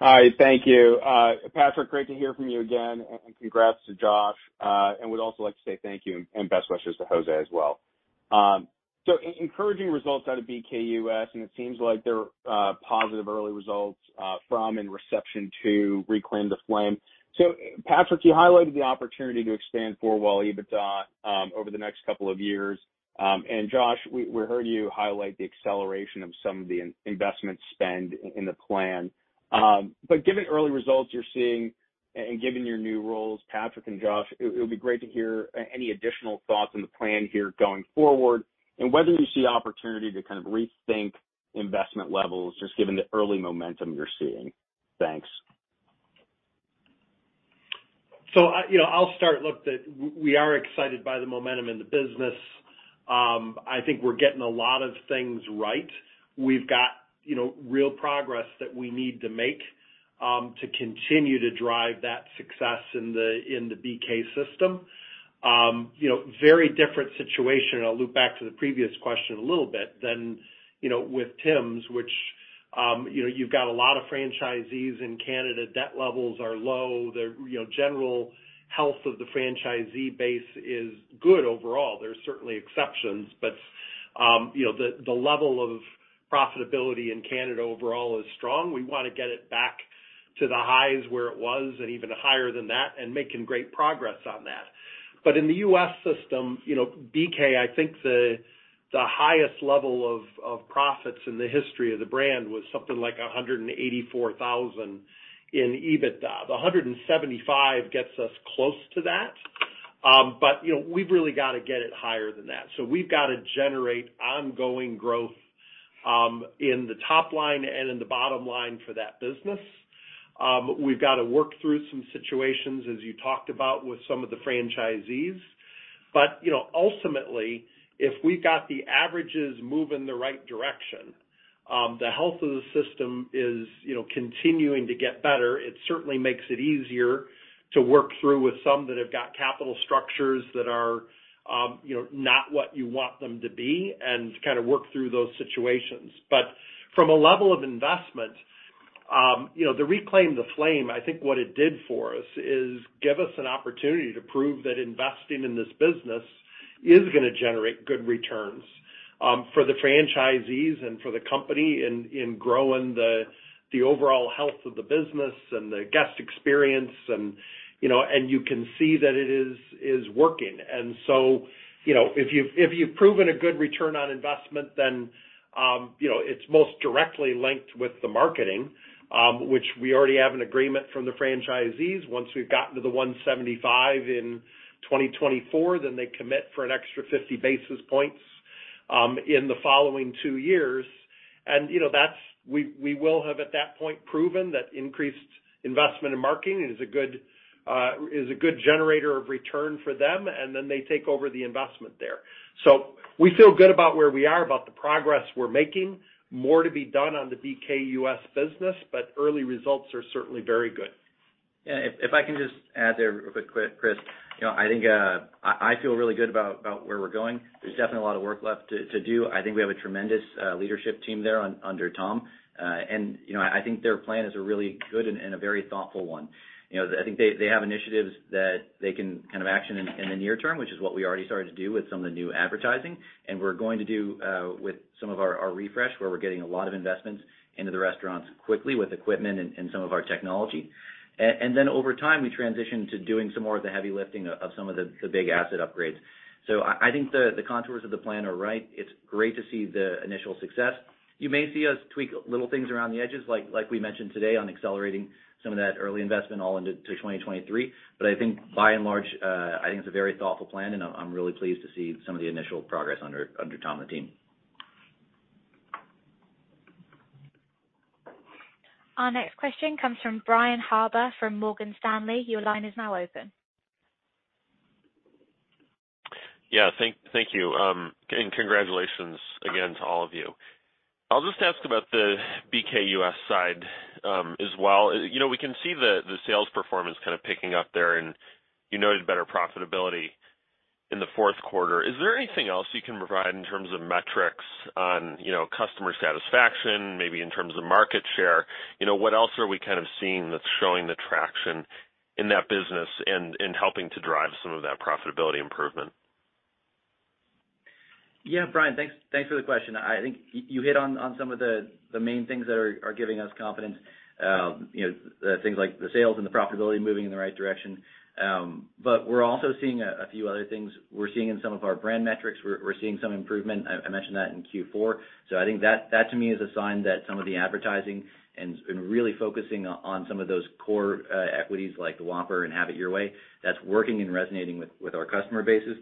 Hi. Thank you. Uh, Patrick, great to hear from you again, and congrats to Josh. Uh, and would also like to say thank you and best wishes to Jose as well. Um, so encouraging results out of BKUS, and it seems like there are uh, positive early results from and reception to Reclaim the Flame. So Patrick, you highlighted the opportunity to expand four-wall EBITDA um, over the next couple of years. Josh, we heard you highlight the acceleration of some of the investment spend in the plan. Um but given early results you're seeing and given your new roles, Patrick and Josh, it would be great to hear any additional thoughts on the plan here going forward and whether you see opportunity to kind of rethink investment levels just given the early momentum you're seeing. Thanks. You know, I'll start. Look, that we are excited by the momentum in the business. Um, I think we're getting a lot of things right. We've got you know, real progress that we need to make um, to continue to drive that success in the in the BK system. Um, you know, very different situation, and I'll loop back to the previous question a little bit, than you know, with Tim's, which um you know, you've got a lot of franchisees in Canada. Debt levels are low. The you know, general health of the franchisee base is good overall. There's certainly exceptions, but um, you know, the the level of profitability in Canada overall is strong. We want to get it back to the highs where it was and even higher than that, and making great progress on that. But in the U.S. system, you know, BK, I think the the highest level of profits in the history of the brand was something like $184,000 in EBITDA. The 175 gets us close to that. Um, but you know, we've really got to get it higher than that. So we've got to generate ongoing growth um, in the top line and in the bottom line for that business. Um, we've got to work through some situations, as you talked about, with some of the franchisees. But you know, ultimately, if we've got the averages moving in the right direction, the health of the system is you know, continuing to get better. It certainly makes it easier to work through with some that have got capital structures that are um you know, not what you want them to be and kind of work through those situations. But from a level of investment, um, you know, the Reclaim the Flame, I think what it did for us is give us an opportunity to prove that investing in this business is to generate good returns for the franchisees and for the company in growing the the overall health of the business and the guest experience, and you know, and you can see that it is is working. And so, you know, if you've if you've proven a good return on investment, then um, you know, it's most directly linked with the marketing, um, which we already have an agreement from the franchisees. Once we've gotten to the 175 in 2024, then they commit for an extra 50 basis points in the following two years. And you know, that's we will have, at that point, proven that increased investment in marketing is a good uh is a good generator of return for them, and then they take over the investment there. So we feel good about where we are, about the progress we're making. More to be done on the BKUS business, but early results are certainly very good. Yeah. If I can just add there real quick, Chris. You know, I think uh I feel really good about about where we're going. There's definitely a lot of work left to do. I think we have a tremendous leadership team there under Tom. Uh and you know, I think their plan is a really good and a very thoughtful one. You know, I think they they have initiatives that they can kind of action in the near term, which is what we already started to do with some of the new advertising. And we're going to do uh with some of our refresh, where we're getting a lot of investments into the restaurants quickly with equipment and some of our technology. Then over time, we transitioned to doing some more of the heavy lifting of some of the big asset upgrades. So I think the contours of the plan are right. It's great to see the initial success. You may see us tweak little things around the edges like we mentioned today on accelerating some of that early investment all into 2023. I think by and large, uh, I think it's a very thoughtful plan, and I'm really pleased to see some of the initial progress under under Tom and the team. Our next question comes from Brian Harbour from Morgan Stanley. Your line is now open. Yeah. Thank thank you. Um and congratulations again to all of you. I'll just ask about the BK US side, as well. You know, we can see the sales performance kind of picking up there, and you noted better profitability in the fourth quarter. Is there anything else you can provide in terms of metrics on, you know, customer satisfaction, maybe in terms of market share? You know, what else are we kind of seeing that's showing the traction in that business and helping to drive some of that profitability improvement? Yeah, Brian, thanks thanks for the question. I think you hit on some of the main things that are giving us confidence. Um, you know, things like the sales and the profitability moving in the right direction. Um, we're also seeing a few other things. We're seeing in some of our brand metrics, we're seeing some improvement. I mentioned that in Q4. I think that that to me is a sign that some of the advertising and really focusing on some of those core uh, equities like the Whopper and Have It Your Way, that's working and resonating with our customer bases.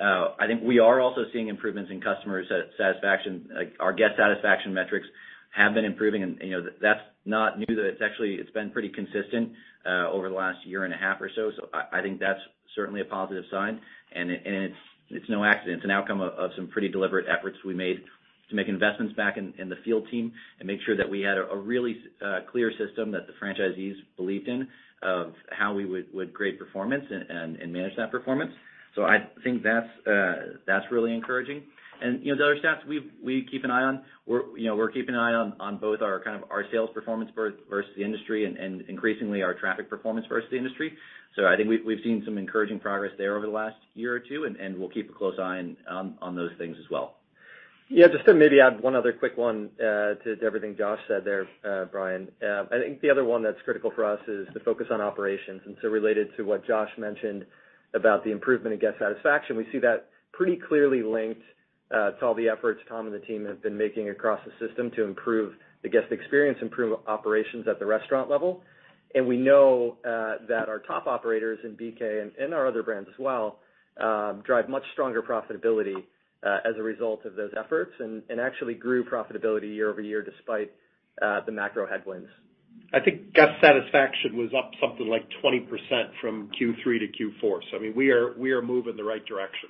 Uh, I think we are also seeing improvements in customer satisfaction. Like, our guest satisfaction metrics have been improving and, you know, that's not new. It's actually it's been pretty consistent over the last year and a half or so. So I think that's certainly a positive sign. And it's no accident. It's an outcome of some pretty deliberate efforts we made to make investments back in the field team and make sure that we had a really clear system that the franchisees believed in of how we would grade performance and manage that performance. So I think that's uh that's really encouraging. And you know, the other stats we keep an eye on, we're you know, we're keeping an eye on both our kind of our sales performance versus the industry and increasingly our traffic performance versus the industry. So I think we've seen some encouraging progress there over the last year or two, and we'll keep a close eye on those things as well. Yeah, just to maybe add one other quick one uh, to everything Josh said there, uh, Brian. Uh, I think the other one that's critical for us is the focus on operations. And so related to what Josh mentioned about the improvement in guest satisfaction, we see that pretty clearly linked all the efforts Tom and the team have been making across the system to improve the guest experience, improve operations at the restaurant level. And we know uh, that our top operators in BK and our other brands as well um, drive much stronger profitability uh, as a result of those efforts and actually grew profitability year-over-year despite uh, the macro headwinds. I think guest satisfaction was up something like 20% from Q3 to Q4. I mean, we are we are moving the right direction.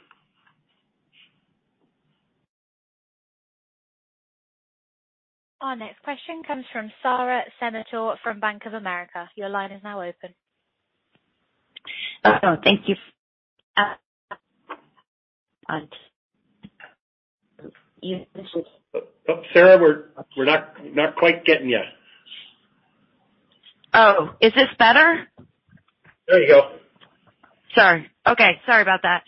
Our next question comes from Sara Senatore from Bank of America. Your line is now open. Oh, thank you. Oh, Sara, we're not quite getting you. Oh, is this better? There you go. Sorry. Okay. Sorry about that.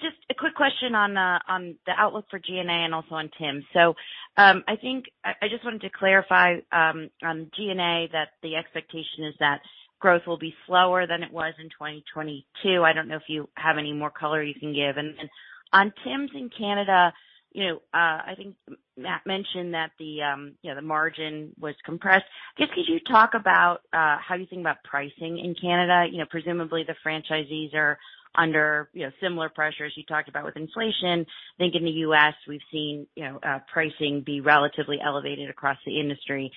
Just a quick question on uh on the outlook for G&A and also on Tim's. So, um, I think I just wanted to clarify um on G&A that the expectation is that growth will be slower than it was in 2022. I don't know if you have any more color you can give. On Tim's in Canada, you know, uh I think Matt mentioned that the, um you know, the margin was compressed. I guess, could you talk about uh how you think about pricing in Canada? You know, presumably the franchisees are under, you know, similar pressures you talked about with inflation. I think in the U.S. we've seen, you know, uh, pricing be relatively elevated across the industry.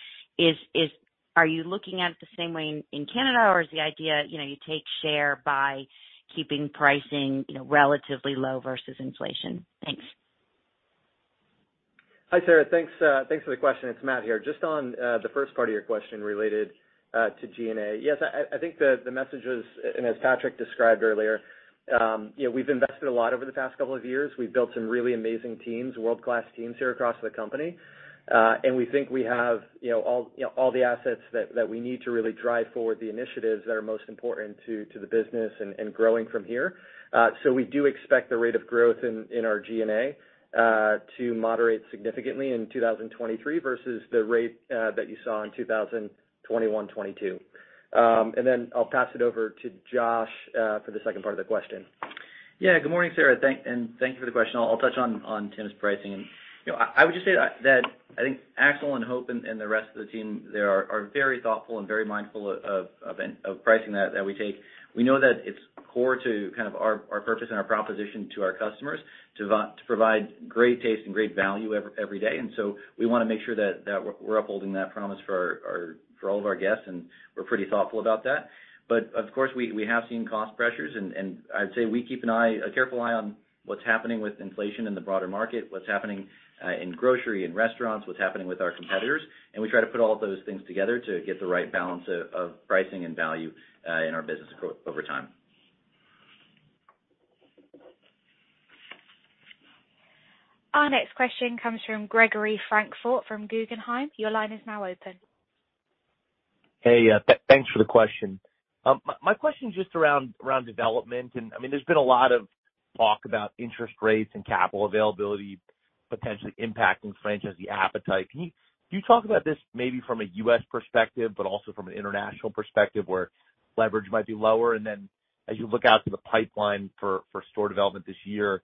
Are you looking at it the same way in Canada, or is the idea, you know, you take share by keeping pricing, you know, relatively low versus inflation? Thanks. Hi, Sara. Uh, thanks for the question. It's Matt here. Just on uh, the first part of your question related to G&A. Yes, I think the message is, and as Patrick described earlier, you know, we've invested a lot over the past couple of years. We've built some really amazing teams, world-class teams here across the company. Uh and we think we have, you know, all the assets that we need to really drive forward the initiatives that are most important to the business and growing from here. Uh so we do expect the rate of growth in our G&A to moderate significantly in 2023 versus the rate that you saw in 2021, 2022. I'll pass it over to Josh uh for the second part of the question. Yeah. Good morning, Sara. Thank you for the question. I'll touch on Tim's pricing. And you know, I would just say that I think Axel and Hope and the rest of the team there are very thoughtful and very mindful of pricing that we take. We know that it's core to kind of our purpose and our proposition to our customers to provide great taste and great value every day. And so we wanna make sure that we're upholding that promise for all of our guests, and we're pretty thoughtful about that. But of course, we have seen cost pressures, and I'd say we keep an eye, a careful eye on what's happening with inflation in the broader market, what's happening uh, in grocery and restaurants, what's happening with our competitors, and we try to put all of those things together to get the right balance of pricing and value uh, in our business over time. Our next question comes from Gregory Francfort from Guggenheim. Your line is now open. Hey, uh, thanks for the question. Um, my question is just around around development. And I mean, there's been a lot of talk about interest rates and capital availability potentially impacting franchisee appetite. Can you talk about this maybe from a U.S. perspective, but also from an international perspective where leverage might be lower? And then as you look out to the pipeline for store development this year,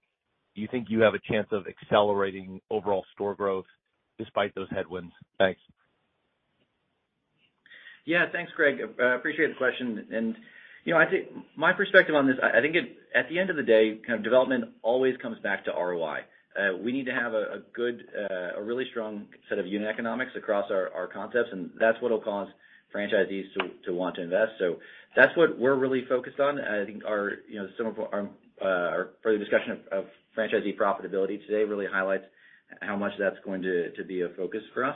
do you think you have a chance of accelerating overall store growth despite those headwinds? Thanks. Yeah. Thanks, Greg. I appreciate the question. And you know, I think my perspective on this, I think at the end of the day, kind of development always comes back to ROI. Uh, we need to have a good, uh, a really strong set of unit economics across our concepts, and that's what'll cause franchisees to want to invest. So that's what we're really focused on. I think our, you know, some of our um, uh our further discussion of franchisee profitability today really highlights how much that's going to be a focus for us.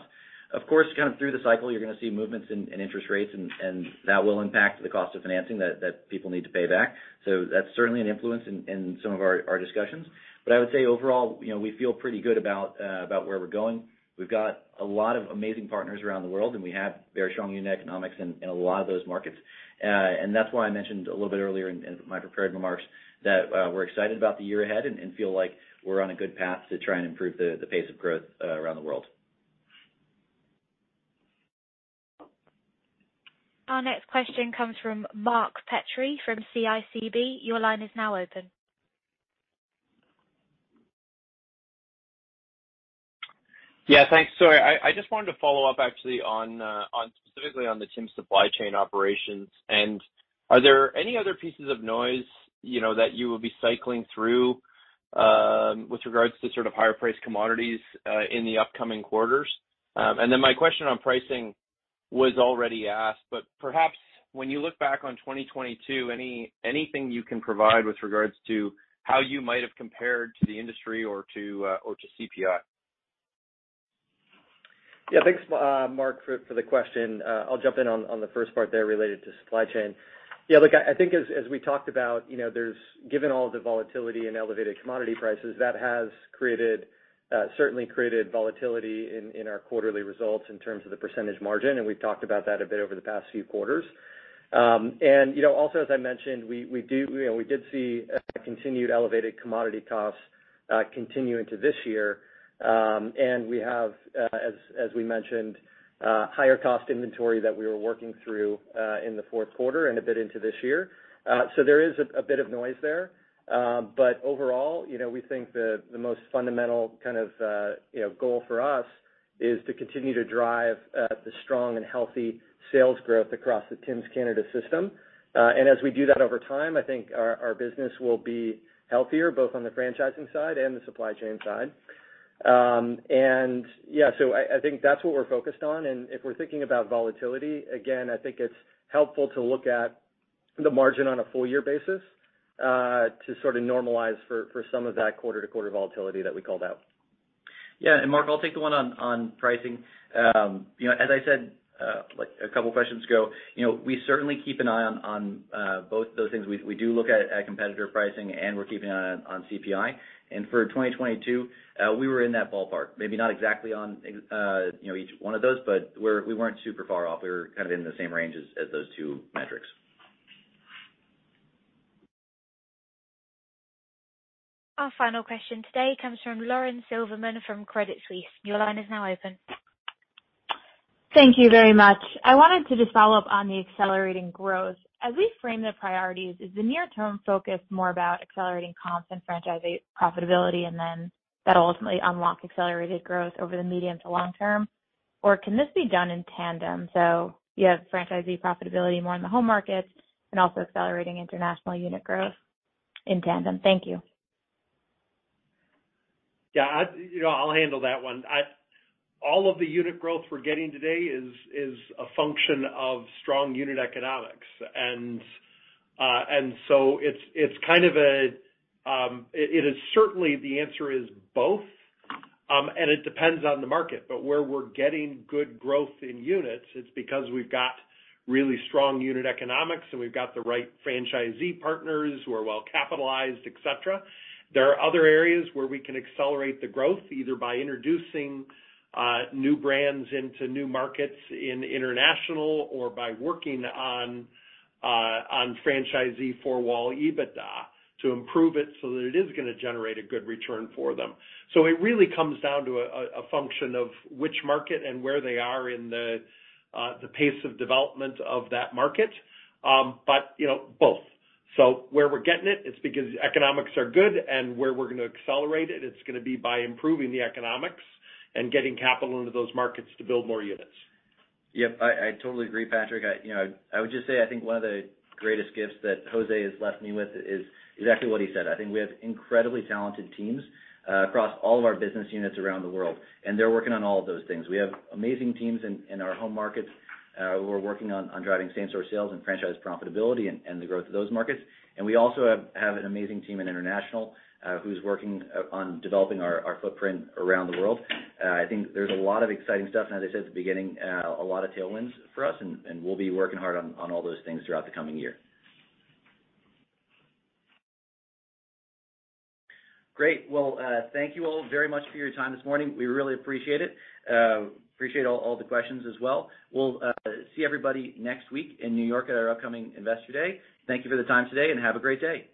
Of course, kind of through the cycle, you're gonna see movements in interest rates and that will impact the cost of financing that people need to pay back. So that's certainly an influence in some of our discussions. But I would say overall, you know, we feel pretty good about uh, about where we're going. We've got a lot of amazing partners around the world, and we have very strong unit economics in a lot of those markets. Uh and that's why I mentioned a little bit earlier in my prepared remarks that uh, we're excited about the year ahead and feel like we're on a good path to try and improve the pace of growth uh, around the world. Our next question comes from Mark Petrie from CIBC. Your line is now open. Yeah, thanks. Sorry, I just wanted to follow up actually on uh, on specifically on the Tim's supply chain operations. And are there any other pieces of noise, you know, that you will be cycling through um, with regards to sort of higher priced commodities uh, in the upcoming quarters? Um and then my question on pricing was already asked, but perhaps when you look back on 2022, anything you can provide with regards to how you might have compared to the industry or to uh or to CPI? Yeah. Thanks, Mark, for the question. I'll jump in on the first part there related to supply chain. Yeah, look, I think as as we talked about, you know, there's given all the volatility and elevated commodity prices, that has certainly created volatility in our quarterly results in terms of the percentage margin, and we've talked about that a bit over the past few quarters. Um and you know, also, as I mentioned, we we do you know we did see continued elevated commodity costs continue into this year. Um and we have, as as we mentioned, higher cost inventory that we were working through in the fourth quarter and a bit into this year. Uh so there is a bit of noise there. Overall, you know, we think the most fundamental kind of, you know, goal for us is to continue to drive the strong and healthy sales growth across the Tim's Canada system. Uh and as we do that over time, I think our business will be healthier, both on the franchising side and the supply chain side. Um and yeah, so I think that's what we're focused on. And if we're thinking about volatility, again, I think it's helpful to look at the margin on a full year basis Uh, to sort of normalize for some of that quarter-to-quarter volatility that we called out. Yeah. And Mark, I'll take the one on pricing. Um, you know, as I said, uh, like a couple questions ago, you know, we certainly keep an eye on uh both those things. We we do look at competitor pricing, and we're keeping an eye on CPI. And for 2022, uh, we were in that ballpark. Maybe not exactly on, you know, each one of those, but we weren't super far off. We were kind of in the same range as those two metrics. Our final question today comes from Lauren Silberman from Credit Suisse. Your line is now open. Thank you very much. I wanted to just follow up on the accelerating growth. As we frame the priorities, is the near term focus more about accelerating comps and franchisee profitability and then that'll ultimately unlock accelerated growth over the medium to long term? Or can this be done in tandem, so you have franchisee profitability more in the home markets and also accelerating international unit growth in tandem? Thank you. Yeah, you know, I'll handle that one. All of the unit growth we're getting today is is a function of strong unit economics. And uh and so it's it's kind of a, it is certainly the answer is both, and it depends on the market. But where we're getting good growth in units, it's because we've got really strong unit economics, and we've got the right franchisee partners who are well capitalized, et cetera. There are other areas where we can accelerate the growth, either by introducing uh new brands into new markets in international or by working on uh on franchisee four-wall EBITDA to improve it so that it is gonna generate a good return for them. So it really comes down to a function of which market and where they are in the uh the pace of development of that market. Um, but you know, both. So where we're getting it, it's because economics are good, and where we're gonna accelerate it, it's gonna be by improving the economics and getting capital into those markets to build more units. Yep, I totally agree, Patrick. You know, I would just say I think one of the greatest gifts that Jose has left me with is exactly what he said. I think we have incredibly talented teams uh, across all of our business units around the world, and they're working on all of those things. We have amazing teams in our home markets Uh, who are working on driving same-store sales and franchise profitability and the growth of those markets. And we also have an amazing team in international uh, who's working uh, on developing our footprint around the world. I think there's a lot of exciting stuff, and as I said at the beginning, a lot of tailwinds for us, and we'll be working hard on all those things throughout the coming year. Great. Well, thank you all very much for your time this morning. We really appreciate it. Appreciate all the questions as well. We'll uh, see everybody next week in New York at our upcoming Investor Day. Thank you for the time today, and have a great day.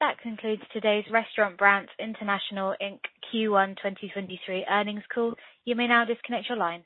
That concludes today's Restaurant Brands International Inc. Q1 2023 earnings call. You may now disconnect your line.